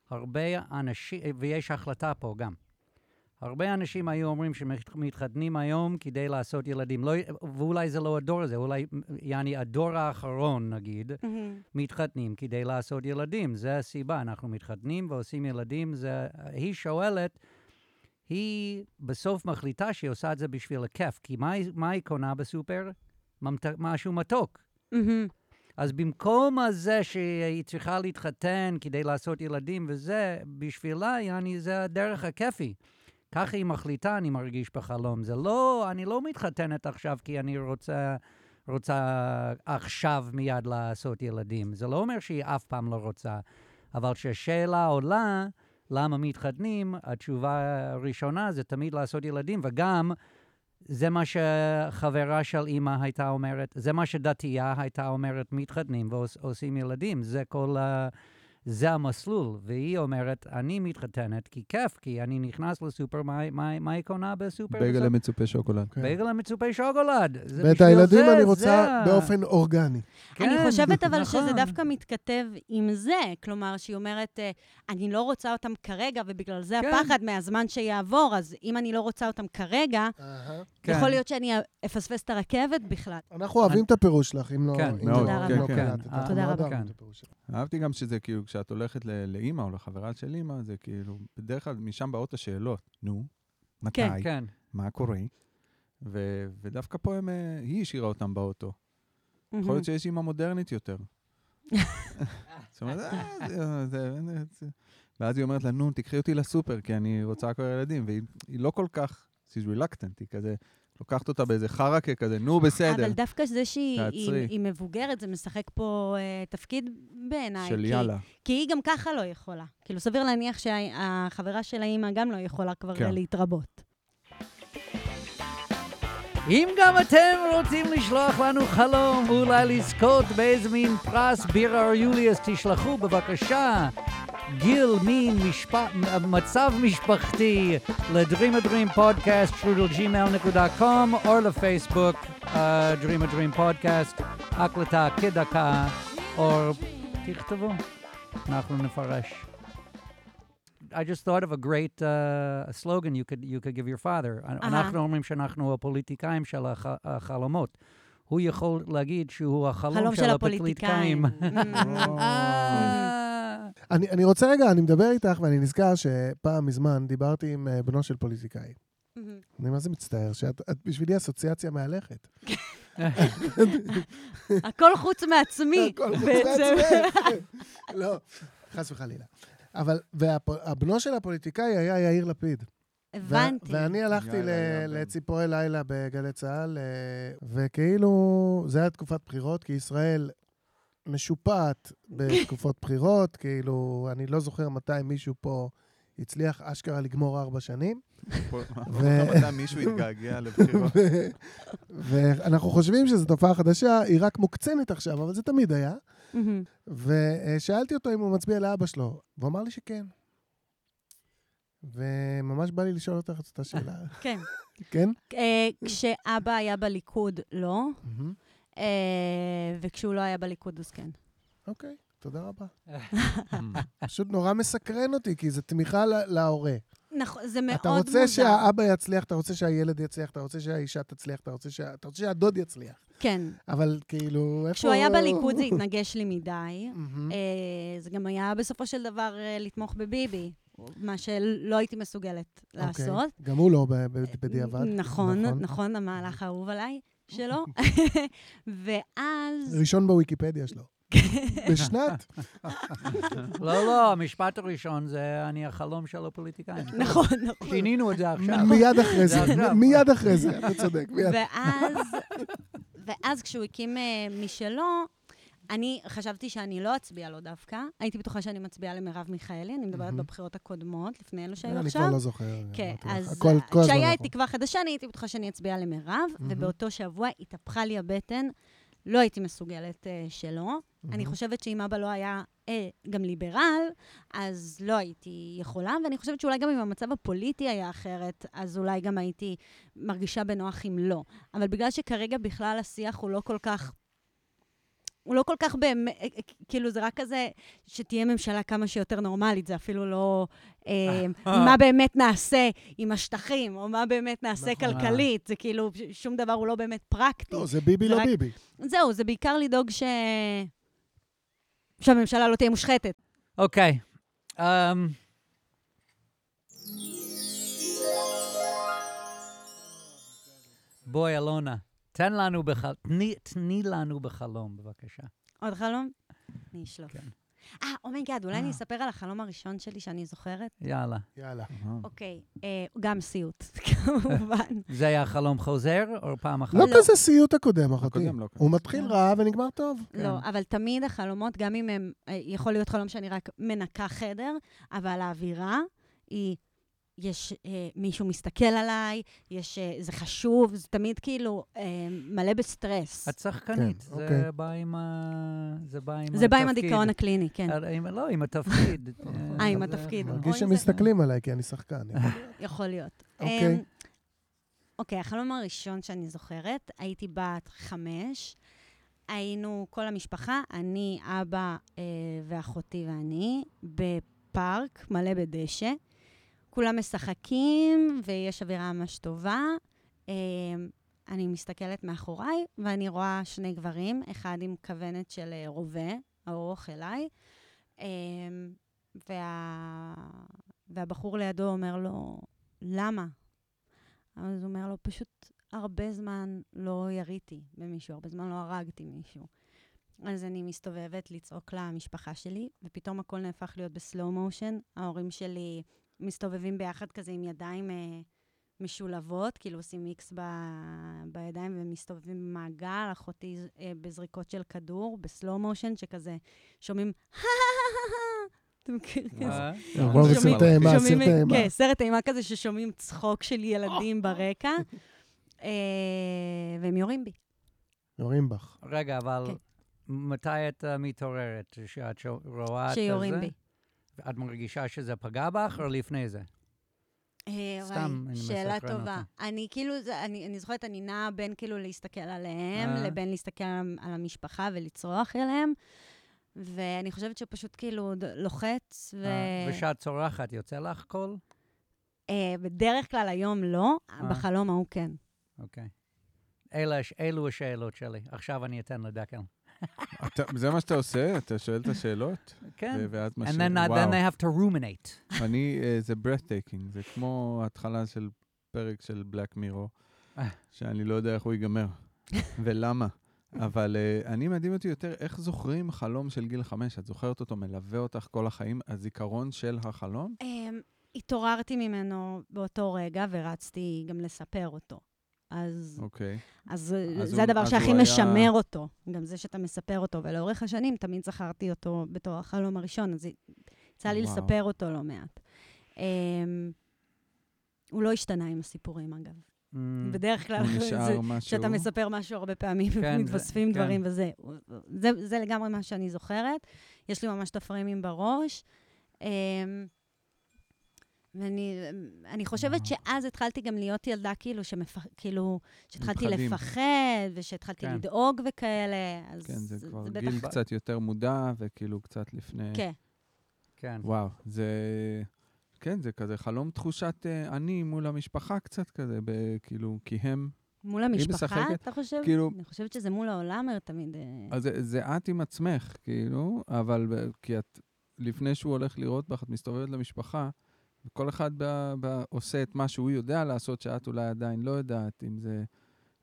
[SPEAKER 5] הרבה אנשים, ויש החלטה פה גם. הרבה אנשים היו אומרים שמתחתנים היום כדי לעשות ילדים. לא, ואולי זה לא הדור הזה, אולי, יעני, הדור האחרון, נגיד, מתחתנים כדי לעשות ילדים. זה הסיבה, אנחנו מתחתנים ועושים ילדים. זה, היא שואלת, היא בסוף מחליטה שהיא עושה את זה בשביל הכיף, כי מה, מה היא קונה בסופר? ממת, משהו מתוק.
[SPEAKER 6] מהמם.
[SPEAKER 5] אז במקום הזה שהיא צריכה להתחתן כדי לעשות ילדים וזה, בשבילה, יעני, זה הדרך הכיפי. ככה היא מחליטה, אני מרגיש בחלום. זה לא, אני לא מתחתנת עכשיו כי אני רוצה, רוצה עכשיו מיד לעשות ילדים. זה לא אומר שהיא אף פעם לא רוצה. אבל כשהשאלה עולה, למה מתחתנים, התשובה הראשונה זה תמיד לעשות ילדים, וגם זה מה שחברה של אימא הייתה אומרת, זה מה שדתייה הייתה אומרת, מתחתנים ועושים ילדים, זה כל ה... זה המסלול, והיא אומרת, אני מתחתנת כי כיף, כי אני נכנס לסופר, מה, מה, מה היא קונה בסופר?
[SPEAKER 2] בייגל
[SPEAKER 5] בסוף?
[SPEAKER 2] למצופה שוקולד.
[SPEAKER 1] כן.
[SPEAKER 5] בייגל למצופה שוקולד.
[SPEAKER 1] ואת הילדים
[SPEAKER 5] זה,
[SPEAKER 1] אני רוצה באופן אורגני.
[SPEAKER 6] אני
[SPEAKER 5] כן,
[SPEAKER 6] חושבת אבל שזה
[SPEAKER 5] נכון.
[SPEAKER 6] דווקא מתכתב עם זה. כלומר, שהיא אומרת, אה, אני לא רוצה אותם כרגע, ובגלל זה
[SPEAKER 5] כן.
[SPEAKER 6] הפחד מהזמן שיעבור, אז אם אני לא רוצה אותם כרגע,
[SPEAKER 5] כן.
[SPEAKER 6] יכול להיות שאני אפספס את הרכבת בכלל.
[SPEAKER 1] אנחנו אוהבים את הפירוש שלך, אם לא...
[SPEAKER 5] כן,
[SPEAKER 2] מאוד,
[SPEAKER 1] לא-
[SPEAKER 6] כן,
[SPEAKER 1] אם לא
[SPEAKER 2] כן.
[SPEAKER 5] אה,
[SPEAKER 6] תודה
[SPEAKER 1] מאוד
[SPEAKER 6] רבה.
[SPEAKER 5] כן.
[SPEAKER 2] אהבתי גם שזה כאילו, כשאת הולכת לאימא או לחברה של אימא, זה כאילו, בדרך כלל משם באות השאלות. נו, מתי?
[SPEAKER 6] כן.
[SPEAKER 5] כן.
[SPEAKER 2] מה קורה? ו- ודווקא פה הם, אה, היא השאירה אותם באוטו. יכול להיות שיש אימא מודרנית יותר. זאת אומרת, "אה, זה- זה- זה- זה-" ואז היא אומרת לה, נו, תקחי אותי לסופר, כי אני רוצה כבר ילדים. והיא היא לא כל כך, she's reluctant, היא כזה, לוקחת אותה באיזה חרקה כזה, נו, בסדר.
[SPEAKER 6] אבל דווקא זה שהיא. היא, היא מבוגרת, זה משחק פה אה, תפקיד בעיניי.
[SPEAKER 2] של
[SPEAKER 6] כי-
[SPEAKER 2] יאללה.
[SPEAKER 6] כי היא גם ככה לא יכולה. כאילו, סביר להניח שהחברה של האימא גם לא יכולה כבר
[SPEAKER 2] כן.
[SPEAKER 6] להתרבות.
[SPEAKER 5] אם גם אתם רוצים לשלוח לנו חלום ואולי לזכות באיזה מין פרס בירה או יוליוס, תשלחו בבקשה גיל, מין, משפ... מצב משפחתי ל-Dream a Dream Podcast, שטרודל gmail.com, או לפייסבוק, uh, Dream a Dream Podcast, הקלטה כדקה, או תכתבו, אנחנו נפרש. I just thought of a great uh, slogan you could, you could give your father. אנחנו אומרים שאנחנו הפוליטיקאים של הח, החלומות. הוא יכול להגיד שהוא החלום
[SPEAKER 6] חלום
[SPEAKER 5] של
[SPEAKER 6] של
[SPEAKER 5] הפוליטיקאים.
[SPEAKER 1] אני, אני רוצה רגע, אני מדבר איתך ואני נזכר שפעם מזמן דיברתי עם אה, בנו של פוליטיקאי. אני מה זה מצטער, שאת את בשבילי אסוציאציה מהלכת.
[SPEAKER 6] הכל חוץ מעצמי.
[SPEAKER 1] הכל חוץ
[SPEAKER 6] בעצם.
[SPEAKER 1] לא, חס וחלילה. אבל, והבנו של הפוליטיקאי היה יאיר לפיד.
[SPEAKER 6] הבנתי.
[SPEAKER 1] ואני הלכתי. לציפורי לילה בגלי צה"ל, אה, וכאילו, זה היה תקופת בחירות, כי ישראל משופעת בתקופות בחירות, כאילו, אני לא זוכר מתי מישהו פה הצליח אשכרה לגמור ארבע שנים. ו-
[SPEAKER 2] מתי מישהו התגעגע לבחירות.
[SPEAKER 1] ואנחנו חושבים שזו תופעה חדשה, היא רק מוקצנת עכשיו, אבל זה תמיד היה. ושאלתי אותו אם הוא מצביע לאבא שלו, והוא אמר לי שכן. וממש בא לי לשאול אותך את השאלה.
[SPEAKER 6] כן.
[SPEAKER 1] כן?
[SPEAKER 6] אה, כשאבא היה בליכוד, לא. אה, וכשהוא לא היה בליכוד, אז כן.
[SPEAKER 1] אוקיי, תודה רבה. פשוט נורא מסקרן אותי, כי זו תמיכה להורה.
[SPEAKER 6] נכון, זה מאוד
[SPEAKER 1] אתה
[SPEAKER 6] מוזר.
[SPEAKER 1] רוצה שהאבא יצליח, אתה רוצה שהילד יצליח, אתה רוצה שהאישה תצליח, אתה רוצה, שה... אתה רוצה שהדוד יצליח.
[SPEAKER 6] כן.
[SPEAKER 1] אבל כאילו, איפה...
[SPEAKER 6] כשהוא היה בליכוד זה התנגש לי מדי.
[SPEAKER 1] מהמם.
[SPEAKER 6] אה, זה גם היה בסופו של דבר אה, לתמוך בביבי, מה שלא הייתי מסוגלת
[SPEAKER 1] אוקיי.
[SPEAKER 6] לעשות.
[SPEAKER 1] גם הוא לא בדיעבד.
[SPEAKER 6] נכון, נכון, המהלך האהוב עליי שלו. ואז...
[SPEAKER 1] ראשון בוויקיפדיה שלו. בשנת.
[SPEAKER 5] לא, לא, המשפט הראשון זה אני החלום של הפוליטיקאים.
[SPEAKER 6] נכון, נכון.
[SPEAKER 5] שינינו את זה עכשיו.
[SPEAKER 1] מיד אחרי זה. מיד אחרי זה, אתה צודק, מיד.
[SPEAKER 6] ואז, ואז כשהוא הקים אה, משלו, אני חשבתי שאני לא אצביע לו דווקא. הייתי בטוחה שאני מצביעה למרב מיכאלי, אני מדברת. בבחירות הקודמות, לפני אלו שהיו
[SPEAKER 1] אני
[SPEAKER 6] עכשיו.
[SPEAKER 1] כבר לא זוכר.
[SPEAKER 6] כן, אז כשהיה את
[SPEAKER 1] נכון.
[SPEAKER 6] תקווה חדשה, אני הייתי בטוחה שאני אצביע
[SPEAKER 1] מהמם.
[SPEAKER 6] ובאותו שבוע התהפכה לי הבטן, לא הייתי מסוגלת אה, שלא. אני. חושבת שאם אבא לא היה אה, גם ליברל, אז לא הייתי יכולה, ואני חושבת שאולי גם אם המצב הפוליטי היה אחרת, אז אולי גם הייתי מרגישה בנוח אם לא. אבל בגלל שכרגע בכלל השיח הוא לא כל כך... הוא לא כל כך באמת, אה, אה, כאילו זה רק כזה שתהיה ממשלה כמה שיותר נורמלית, זה אפילו לא אה, מה באמת נעשה עם השטחים, או מה באמת נעשה
[SPEAKER 1] נכון.
[SPEAKER 6] כלכלית, זה כאילו, שום דבר הוא לא באמת פרקטי.
[SPEAKER 1] לא, זה ביבי
[SPEAKER 6] זה
[SPEAKER 1] לא
[SPEAKER 6] רק-
[SPEAKER 1] ביבי.
[SPEAKER 6] זהו, זה בעיקר לדאוג ש... שהממשלה לא תהיה מושחתת.
[SPEAKER 5] אוקיי. אמ, בואי, אלונה, תן לנו בחלום, תני, תני לנו בחלום, בבקשה.
[SPEAKER 6] עוד חלום? אני אשלוף.
[SPEAKER 5] כן.
[SPEAKER 6] אה, oh my god, אולי אני אספר על החלום הראשון שלי שאני זוכרת?
[SPEAKER 5] יאללה.
[SPEAKER 1] יאללה.
[SPEAKER 2] אה.
[SPEAKER 6] אוקיי, אה, גם סיוט, כמובן.
[SPEAKER 5] זה היה חלום חוזר, או פעם אחת?
[SPEAKER 1] לא כזה סיוט הקודם, אחותי.
[SPEAKER 2] הקודם לא.
[SPEAKER 1] הוא מתחיל רע ונגמר טוב.
[SPEAKER 6] לא, אבל תמיד החלומות, גם אם הם, אה, יכול להיות חלום שאני רק מנקה חדר, אבל האווירה היא, יש אה, מישהו מסתכל עליי, יש, אה, זה חשוב, זה תמיד כאילו אה, מלא בסטרס.
[SPEAKER 5] את שחקנית,
[SPEAKER 1] כן,
[SPEAKER 5] זה
[SPEAKER 1] אוקיי.
[SPEAKER 5] בא עם ה... זה בא עם
[SPEAKER 6] זה בא עם
[SPEAKER 5] התפקיד.
[SPEAKER 6] הדיכאון הקליני, כן.
[SPEAKER 5] אה, עם- לא, עם התפקיד.
[SPEAKER 6] אה, עם
[SPEAKER 5] זה-
[SPEAKER 6] התפקיד.
[SPEAKER 1] מרגיש
[SPEAKER 6] או
[SPEAKER 1] שהם
[SPEAKER 6] אם זה-
[SPEAKER 1] מסתכלים עליי כי אני שחקן.
[SPEAKER 6] יכול להיות.
[SPEAKER 1] אוקיי.
[SPEAKER 6] אמ, אוקיי, החלום הראשון שאני זוכרת, הייתי בת חמש. היינו כל המשפחה, אני, אבא אה, ואחותי ואני, בפארק מלא בדשא. כולם משחקים ויש אווירה ממש טובה. אה, אני מסתכלת מאחוריי ואני רואה שני גברים, אחד עם כוונת של אה, רובה, ארוך אליי, אה, וה... והבחור לידו אומר לו, למה? אז הוא אומר לו, פשוט הרבה זמן לא יריתי במישהו, הרבה זמן לא הרגתי מישהו. אז אני מסתובבת לצעוק למשפחה שלי, ופתאום הכל נהפך להיות בסלואו מושן. ההורים שלי מסתובבים ביחד כזה עם ידיים אה, משולבות, כאילו עושים מיקס ב, בידיים ומסתובבים במעגל, אחותי אה, בזריקות של כדור, בסלואו מושן, שכזה שומעים, אתם מכירים?
[SPEAKER 1] אימה, סרט אימה.
[SPEAKER 6] כן, סרט אימה כזה ששומעים צחוק של ילדים ברקע, אה, והם יורים בי.
[SPEAKER 1] יורים בך.
[SPEAKER 5] רגע, אבל
[SPEAKER 6] כן.
[SPEAKER 5] מתי את אה, מתעוררת? שאת רואה את זה?
[SPEAKER 6] שיורים בי.
[SPEAKER 5] את מרגישה שזה פגע בך, או לפני זה?
[SPEAKER 6] אה,
[SPEAKER 5] סתם, אני
[SPEAKER 6] שאלה טובה. אני כאילו, אני אני זוכרת, אני נעה בין כאילו להסתכל עליהם,
[SPEAKER 5] אה.
[SPEAKER 6] לבין להסתכל על על המשפחה ולצרוח אליהם, ואני חושבת שפשוט כאילו לוחץ, ו...
[SPEAKER 5] אה, וכשאת צורחת, יוצא לך קול?
[SPEAKER 6] בדרך כלל היום לא. בחלום ההוא כן.
[SPEAKER 5] אוקיי. אלו השאלות שלי. עכשיו אני אתן לדקל.
[SPEAKER 2] אתה- זה מה שאתה עושה? אתה שואל את השאלות?
[SPEAKER 5] כן.
[SPEAKER 2] ואז
[SPEAKER 5] And
[SPEAKER 2] משאיר...
[SPEAKER 5] then, uh, then they have to ruminate.
[SPEAKER 2] אני, אה, זה breathtaking, זה כמו ההתחלה של פרק של בלק מירו. שאני לא יודע איך הוא ייגמר, ולמה. אבל uh, אני מדהים אותי יותר איך זוכרים חלום של גיל חמש. את זוכרת אותו, מלווה אותך כל החיים, הזיכרון של החלום?
[SPEAKER 6] אמ, התעוררתי ממנו באותו רגע ורצתי גם לספר אותו. אז,
[SPEAKER 2] אוקיי.
[SPEAKER 6] אז,
[SPEAKER 2] אז
[SPEAKER 6] זה
[SPEAKER 2] הוא-
[SPEAKER 6] הדבר
[SPEAKER 2] אז
[SPEAKER 6] שהכי
[SPEAKER 2] היה-
[SPEAKER 6] משמר אותו, גם זה שאתה מספר אותו. ולאורך השנים תמיד זכרתי אותו בתור החלום הראשון, אז יצא לי
[SPEAKER 2] וואו.
[SPEAKER 6] לספר אותו לא מעט. אמ, הוא לא השתנה עם הסיפורים, אגב.
[SPEAKER 5] Mm,
[SPEAKER 6] בדרך כלל, זה-
[SPEAKER 2] משהו...
[SPEAKER 6] כשאתה מספר משהו הרבה פעמים,
[SPEAKER 5] כן,
[SPEAKER 6] מתווספים
[SPEAKER 5] זה-
[SPEAKER 6] דברים וזה. זה, זה לגמרי מה שאני זוכרת. יש לי ממש את הפריימים בראש. אמ, ואני אני חושבת שאז התחלתי גם להיות ילדה כאילו, שמפח, כאילו, שהתחלתי
[SPEAKER 2] פחדים.
[SPEAKER 6] לפחד, ושהתחלתי
[SPEAKER 5] כן.
[SPEAKER 6] לדאוג וכאלה, אז
[SPEAKER 2] כן, זה כבר
[SPEAKER 6] בטח...
[SPEAKER 2] גיל קצת יותר מודע, וכאילו קצת לפני...
[SPEAKER 6] כן,
[SPEAKER 5] כן.
[SPEAKER 2] וואו, זה... כן, זה כזה חלום תחושת אה, אני מול המשפחה קצת כזה, ב- כאילו, כי הם...
[SPEAKER 6] מול המשפחה,
[SPEAKER 2] משחקת,
[SPEAKER 6] אתה חושב?
[SPEAKER 2] כאילו-
[SPEAKER 6] אני חושבת שזה מול העולם תמיד. אה,
[SPEAKER 2] אז זה, זה את עם עצמך, כאילו, אבל כי את, לפני שהוא הולך לראות בך, את מסתובבת למשפחה, וכל אחד ב, ב, עושה את מה שהוא יודע לעשות, שאת אולי עדיין לא יודעת, אם זה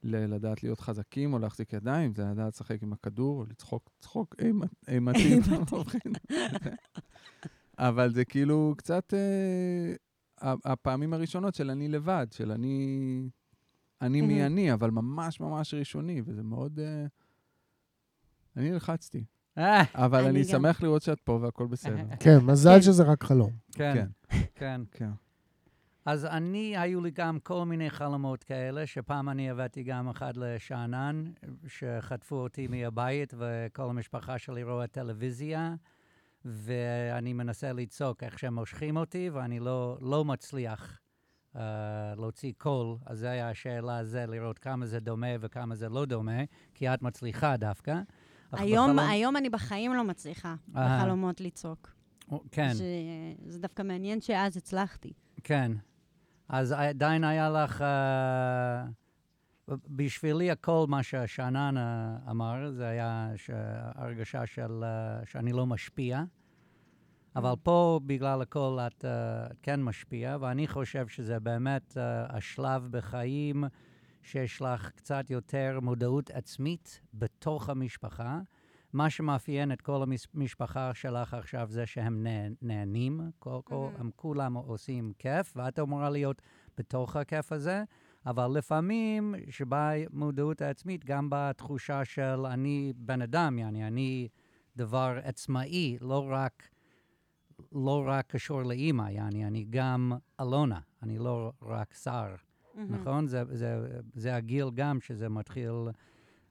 [SPEAKER 2] ל- לדעת להיות חזקים או להחזיק ידיים, זה לדעת לשחק עם הכדור, או לצחוק צחוק אימת- אימתי. אבל זה כאילו קצת אה, הפעמים הראשונות של אני לבד, של אני... אני מי. אני, אבל ממש ממש ראשוני, וזה מאוד... אה, אני נלחצתי.
[SPEAKER 5] אה,
[SPEAKER 2] אבל
[SPEAKER 6] אני.
[SPEAKER 2] שמח לראות שאת פה והכל בסדר.
[SPEAKER 1] כן, מזל
[SPEAKER 6] כן.
[SPEAKER 1] שזה רק חלום.
[SPEAKER 5] כן,
[SPEAKER 2] כן.
[SPEAKER 5] כן.
[SPEAKER 2] כן.
[SPEAKER 5] אז אני, היו לי גם כל מיני חלומות כאלה, שפעם אני הבאתי גם אחד לשאנן, שחטפו אותי מהבית, וכל המשפחה שלי רואה טלוויזיה, ואני מנסה לצעוק איך שהם מושכים אותי, ואני לא, לא מצליח uh, להוציא קול. אז זו הייתה השאלה, זה לראות כמה זה דומה וכמה זה לא דומה, כי את מצליחה דווקא.
[SPEAKER 6] היום,
[SPEAKER 5] בחלום-
[SPEAKER 6] היום אני בחיים לא מצליחה
[SPEAKER 5] אהה.
[SPEAKER 6] בחלומות לצעוק.
[SPEAKER 5] כן.
[SPEAKER 6] שזה דווקא מעניין שאז הצלחתי.
[SPEAKER 5] כן. אז עדיין היה לך... אה, בשבילי הכל מה ששאנן אה, אמר, זה היה ש- הרגשה של אה, שאני לא משפיע. אבל פה, בגלל הכל, את אה, כן משפיעה, ואני חושב שזה באמת אה, השלב בחיים שיש לך קצת יותר מודעות עצמית בתוך המשפחה, מה שמאפיין את כל המשפחה שלך עכשיו זה שהם נה- נהנים, כל, כל,
[SPEAKER 6] Mhm.
[SPEAKER 5] הם כולם עושים כיף, ואת אמורה להיות בתוך הכיף הזה, אבל לפעמים שבאה מודעות העצמית, גם בתחושה של אני בן אדם, יעני, אני דבר עצמאי, לא רק, לא רק קשור לאימא, יעני, אני גם אלונה, אני לא רק שר.
[SPEAKER 6] מהמם.
[SPEAKER 5] נכון? זה, זה, זה הגיל גם שזה מתחיל,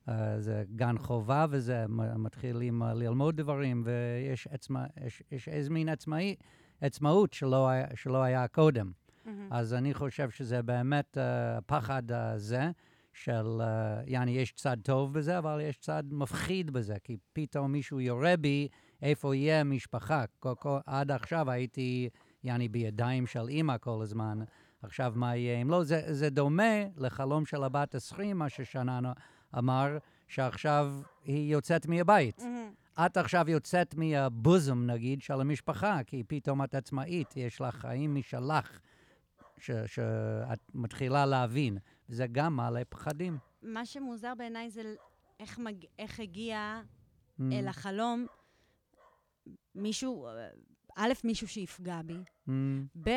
[SPEAKER 5] uh, זה גן חובה וזה מתחילים uh, ללמוד דברים, ויש עצמה, יש, יש איזה מין עצמאי, עצמאות שלא, היה- שלא היה קודם.
[SPEAKER 6] מהמם.
[SPEAKER 5] אז אני חושב שזה באמת uh, הפחד הזה של, uh, יעני, יש צד טוב בזה, אבל יש צד מפחיד בזה, כי פתאום מישהו יורה בי איפה יהיה משפחה. כל, כל, עד עכשיו הייתי, יעני, בידיים של אימא כל הזמן. עכשיו, מה יהיה אם לא? זה, זה דומה לחלום של הבת עשרים, מה ששנן אמר, שעכשיו היא יוצאת מהבית.
[SPEAKER 6] מהמם.
[SPEAKER 5] את עכשיו יוצאת מהבוזם, נגיד, של המשפחה, כי פתאום את עצמאית, יש לך חיים משלך, ש- שאת מתחילה להבין. זה גם מעלה פחדים.
[SPEAKER 6] מה שמוזר בעיניי זה איך, מג... איך הגיע
[SPEAKER 5] Mm,
[SPEAKER 6] אל החלום מישהו, א', מישהו שיפגע בי,
[SPEAKER 5] mm,
[SPEAKER 6] ב',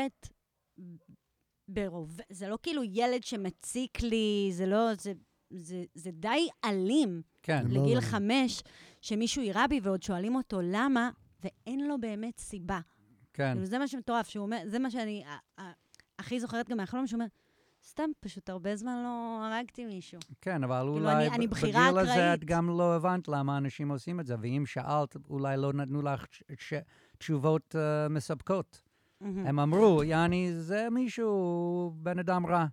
[SPEAKER 6] ברוב... זה לא כאילו ילד שמציק לי, זה לא... זה, זה, זה די אלים
[SPEAKER 5] כן,
[SPEAKER 1] לא
[SPEAKER 6] לגיל
[SPEAKER 1] למה.
[SPEAKER 6] חמש, שמישהו יירה בי ועוד שואלים אותו למה, ואין לו באמת סיבה.
[SPEAKER 5] כן.
[SPEAKER 6] כאילו, זה מה שמטורף, שהוא אומר, זה מה שאני הכי זוכרת גם מהחלום, שהוא אומר, סתם, פשוט הרבה זמן לא הרגתי מישהו.
[SPEAKER 5] כן, אבל
[SPEAKER 6] כאילו,
[SPEAKER 5] אולי
[SPEAKER 6] אני- אני
[SPEAKER 5] בגיל הזה את. גם לא הבנת למה אנשים עושים את זה, ואם שאלת, אולי לא נתנו לך ש- ש- תשובות uh, מספקות.
[SPEAKER 6] מהמם.
[SPEAKER 5] הם אמרו, יעני, זה מישהו, בן אדם רע.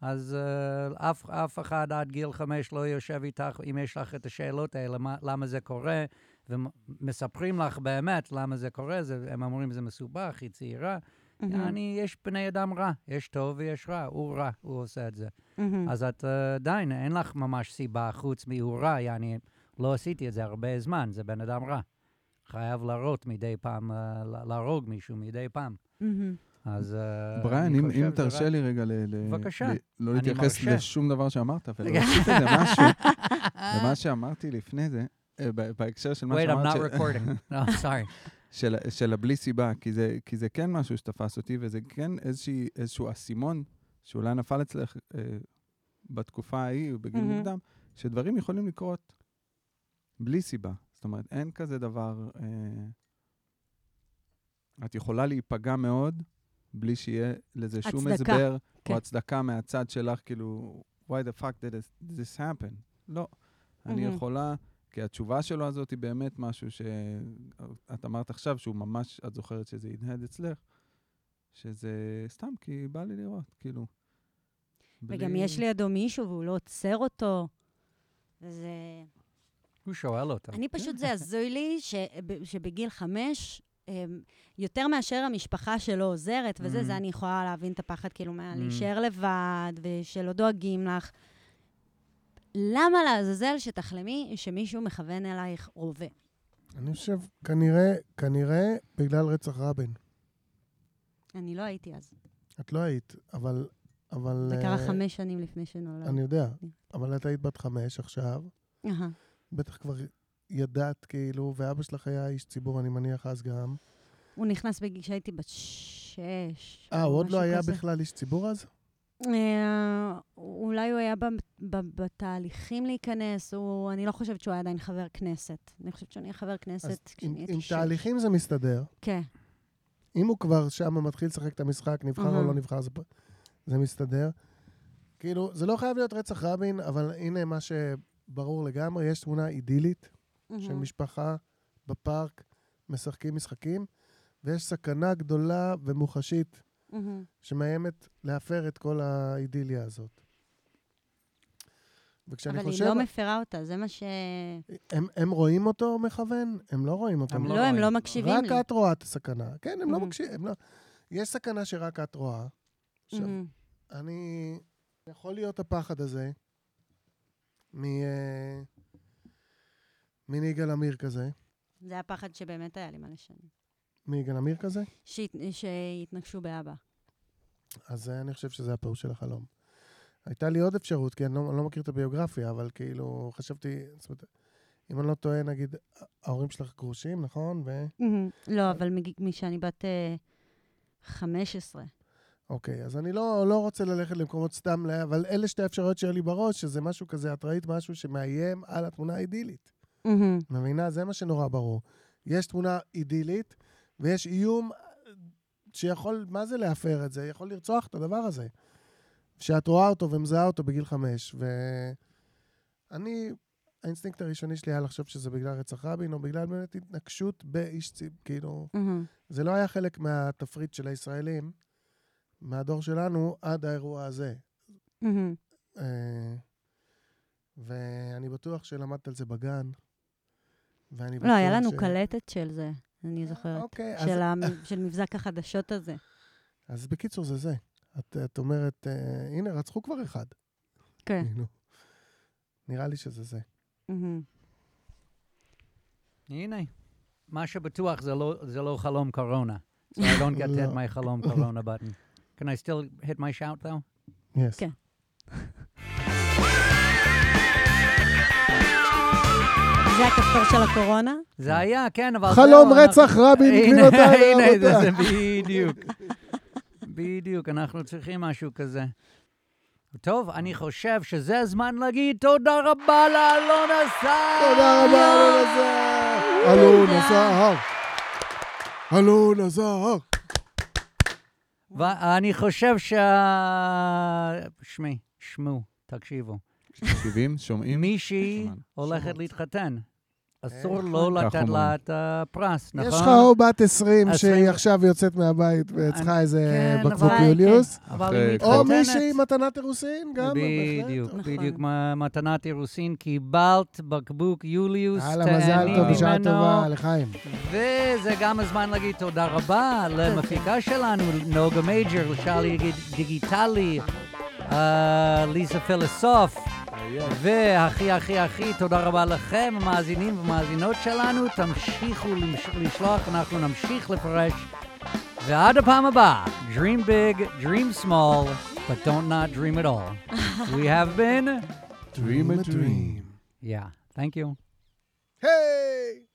[SPEAKER 5] אז uh, אף, אף אחד עד גיל חמש לא יושב איתך, אם יש לך את השאלות האלה, מה, למה זה קורה, ומספרים לך באמת למה זה קורה, זה, הם אומרים, זה מסובך, היא צעירה.
[SPEAKER 6] מהמם.
[SPEAKER 5] יעני, יש בני אדם רע, יש טוב ויש רע, הוא רע, הוא עושה את זה.
[SPEAKER 6] מהמם.
[SPEAKER 5] אז את uh, עדיין, אין לך ממש סיבה חוץ מהוא רע, יעני, לא עשיתי את זה הרבה זמן, זה בן אדם רע. חייב להראות מדי פעם, לה- להרוג מישהו מדי פעם. אז uh,
[SPEAKER 2] בריאן, אם, אם תרשה
[SPEAKER 5] רק-
[SPEAKER 2] לי רגע ל, ל,
[SPEAKER 5] בבקשה.
[SPEAKER 2] ל, לא להתייחס
[SPEAKER 5] מרשה.
[SPEAKER 2] לשום דבר שאמרת, ולהוסיף איזה משהו, למה שאמרתי לפני זה, אה, בהקשר של מה
[SPEAKER 5] Wait, I'm
[SPEAKER 2] שאמרת,
[SPEAKER 5] not recording. No, sorry.
[SPEAKER 2] של, של הבלי סיבה, כי זה, כי זה כן משהו שתפס אותי, וזה כן איזושהי, איזשהו אסימון שאולי נפל אצלך אה, בתקופה ההיא, בגיל
[SPEAKER 6] מהמם.
[SPEAKER 2] מוקדם, שדברים יכולים לקרות בלי סיבה. זאת אומרת, אין כזה דבר... אה, את יכולה להיפגע מאוד בלי שיהיה לזה שום
[SPEAKER 6] הצדקה,
[SPEAKER 2] הסבר
[SPEAKER 6] כן.
[SPEAKER 2] או הצדקה מהצד שלך, כאילו, why the fuck did this- happen? לא. אני
[SPEAKER 6] מהמם.
[SPEAKER 2] יכולה, כי התשובה שלו הזאת היא באמת משהו שאת אמרת עכשיו, שהוא ממש, את זוכרת שזה הדהד אצלך, שזה סתם כי בא לי לראות, כאילו.
[SPEAKER 6] וגם
[SPEAKER 2] בלי-
[SPEAKER 6] יש לידו מישהו והוא לא עוצר אותו. וזה...
[SPEAKER 5] הוא שואל אותו.
[SPEAKER 6] אני פשוט, זה הזוי לי שב- שבגיל חמש, אמ, יותר מאשר המשפחה שלו עוזרת וזה,
[SPEAKER 5] Mm.
[SPEAKER 6] זה אני יכולה להבין את הפחד, כאילו, מה,
[SPEAKER 5] Mm.
[SPEAKER 6] להישאר לבד ושלא דואגים לך. למה לעזאזל שתחלמי שמישהו מכוון אלייך רובה?
[SPEAKER 1] אני חושב, כנראה, כנראה בגלל רצח רבין.
[SPEAKER 6] אני לא הייתי אז.
[SPEAKER 1] את לא היית, אבל... אבל...
[SPEAKER 6] זה קרה
[SPEAKER 1] אה,
[SPEAKER 6] חמש שנים לפני שנולד.
[SPEAKER 1] אני יודע, אבל את היית בת חמש עכשיו,
[SPEAKER 6] אהה.
[SPEAKER 1] בטח כבר ידעת, כאילו, ואבא שלך היה איש ציבור, אני מניח, אז גם.
[SPEAKER 6] הוא נכנס בגיל שהייתי בת שש.
[SPEAKER 1] אה,
[SPEAKER 6] או
[SPEAKER 1] הוא עוד לא היה
[SPEAKER 6] כזה.
[SPEAKER 1] בכלל איש ציבור אז?
[SPEAKER 6] אה, אולי הוא היה ב- ב- בתהליכים להיכנס, הוא, אני לא חושבת שהוא היה עדיין חבר כנסת. אני חושבת שהוא נהיה חבר כנסת
[SPEAKER 1] עם,
[SPEAKER 6] כשאני הייתי
[SPEAKER 1] עם
[SPEAKER 6] שש.
[SPEAKER 1] תהליכים זה מסתדר.
[SPEAKER 6] כן.
[SPEAKER 1] אם הוא כבר שם מתחיל לשחק את המשחק, נבחר או
[SPEAKER 6] אהה.
[SPEAKER 1] לא נבחר, זה, זה מסתדר. כאילו, זה לא חייב להיות רצח רבין, אבל הנה מה שברור לגמרי, יש תמונה אידילית של
[SPEAKER 6] מהמם.
[SPEAKER 1] משפחה בפארק, משחקים משחקים, ויש סכנה גדולה ומוחשית
[SPEAKER 6] מהמם.
[SPEAKER 1] שמאיימת להפר את כל האידיליה הזאת. וכשאני
[SPEAKER 6] אבל
[SPEAKER 1] חושב...
[SPEAKER 6] היא לא מפרה אותה, זה מה ש...
[SPEAKER 1] הם, הם רואים אותו מכוון? הם לא רואים אותו.
[SPEAKER 5] הם
[SPEAKER 1] מכוון.
[SPEAKER 6] לא, הם. לא מקשיבים
[SPEAKER 1] רק
[SPEAKER 6] לי.
[SPEAKER 1] את רואה את הסכנה. כן, הם לא
[SPEAKER 6] Mhm.
[SPEAKER 1] מקשיבים. לא... יש סכנה שרק את רואה. עכשיו,
[SPEAKER 6] מהמם.
[SPEAKER 1] אני... יכול להיות הפחד הזה מ... אה, מיגאל עמיר כזה.
[SPEAKER 6] זה הפחד שבאמת היה לי מלא שנים.
[SPEAKER 1] מיגאל עמיר כזה?
[SPEAKER 6] שהת... שיתנגשו באבא.
[SPEAKER 1] אז אה, אני חושב שזה הפירוש של החלום. הייתה לי עוד אפשרות, כי אני לא, אני לא מכיר את הביוגרפיה, אבל כאילו, חשבתי, זאת אומרת, אם אני לא טועה, נגיד, ההורים שלך גרושים, נכון? ו...
[SPEAKER 6] לא, אבל משאני בת אה, 15.
[SPEAKER 1] אוקיי, אז אני לא, לא רוצה ללכת למקומות סתם, אבל אלה שתי האפשרויות שהיו לי בראש, שזה משהו כזה, את ראית משהו שמאיים על התמונה האידילית.
[SPEAKER 6] מהמם.
[SPEAKER 1] מבינה? זה מה שנורא ברור. יש תמונה אידילית, ויש איום שיכול, מה זה להפר את זה? יכול לרצוח את הדבר הזה. שאת רואה אותו ומזהה אותו בגיל חמש. ואני, האינסטינקט הראשוני שלי היה לחשוב שזה בגלל רצח רבין, או בגלל באמת התנקשות באיש ציב, כאילו...
[SPEAKER 6] מהמם.
[SPEAKER 1] זה לא היה חלק מהתפריט של הישראלים, מהדור שלנו, עד האירוע הזה. אה, ואני בטוח שלמדת על זה בגן. ואני בטוח
[SPEAKER 6] לא, היה לנו
[SPEAKER 1] ש-
[SPEAKER 6] קלטת של זה, אני זוכרת.
[SPEAKER 1] אוקיי, אז,
[SPEAKER 6] של המ- של מבזק החדשות הזה.
[SPEAKER 1] אז בקיצור זה זה. את, את אומרת, אה, הנה, רצחו כבר אחד.
[SPEAKER 6] כן.
[SPEAKER 1] כאילו. נראה לי שזה זה.
[SPEAKER 5] הנה, מה שבטוח זה לא, זה לא חלום קורונה. So I don't get to hit
[SPEAKER 1] לא.
[SPEAKER 5] my חלום קורונה button. Can I still hit my shout though?
[SPEAKER 1] Yes.
[SPEAKER 6] כן. זה הכפתור של הקורונה?
[SPEAKER 5] זה היה, כן, אבל
[SPEAKER 1] חלום
[SPEAKER 5] זהו,
[SPEAKER 1] רצח
[SPEAKER 5] אנחנו-
[SPEAKER 1] רבין,
[SPEAKER 5] הנה,
[SPEAKER 1] גבירותיי
[SPEAKER 5] הנה, זה-
[SPEAKER 1] ורבותיי.
[SPEAKER 5] זה בדיוק. בדיוק, אנחנו צריכים משהו כזה. טוב, אני חושב שזה הזמן להגיד תודה רבה לאלון אסף.
[SPEAKER 1] תודה רבה, אלון עזר! אלון עזר! אלון עזר!
[SPEAKER 5] ואני חושב שה... שמי, שמו, תקשיבו.
[SPEAKER 2] מקשיבים? שומעים?
[SPEAKER 5] מישהי. הולכת. להתחתן. אסור? לא לתת. לה את הפרס, נכון?
[SPEAKER 1] יש לך או בת 20
[SPEAKER 5] עשרים-
[SPEAKER 1] שהיא עכשיו יוצאת מהבית וצריכה איזה
[SPEAKER 5] כן,
[SPEAKER 1] בקבוק יוליוס?
[SPEAKER 5] מתחתנת.
[SPEAKER 1] או מישהי עם מתנת אירוסין, גם, בהחלט.
[SPEAKER 5] בדיוק,
[SPEAKER 6] נכון.
[SPEAKER 5] בדיוק, מתנת אירוסין, קיבלת בקבוק יוליוס,
[SPEAKER 1] הלאה, מזל
[SPEAKER 5] תהני
[SPEAKER 1] טוב, בשעה
[SPEAKER 5] ממנו.
[SPEAKER 1] טובה, לחיים.
[SPEAKER 5] וזה גם הזמן להגיד תודה רבה למפיקה שלנו, נוגה מייג'ר, לשאלי דיגיטלי, אה, ליסה פילוסוף, והכי הכי הכי תודה רבה לכם, המאזינים והמאזינות שלנו. תמשיכו למש- לשלוח, אנחנו נמשיך לפרש. ועד הפעם הבאה, Dream big, dream small, but don't not dream at all. We have been,
[SPEAKER 1] Dream a dream.
[SPEAKER 5] yeah, thank you.
[SPEAKER 1] היי!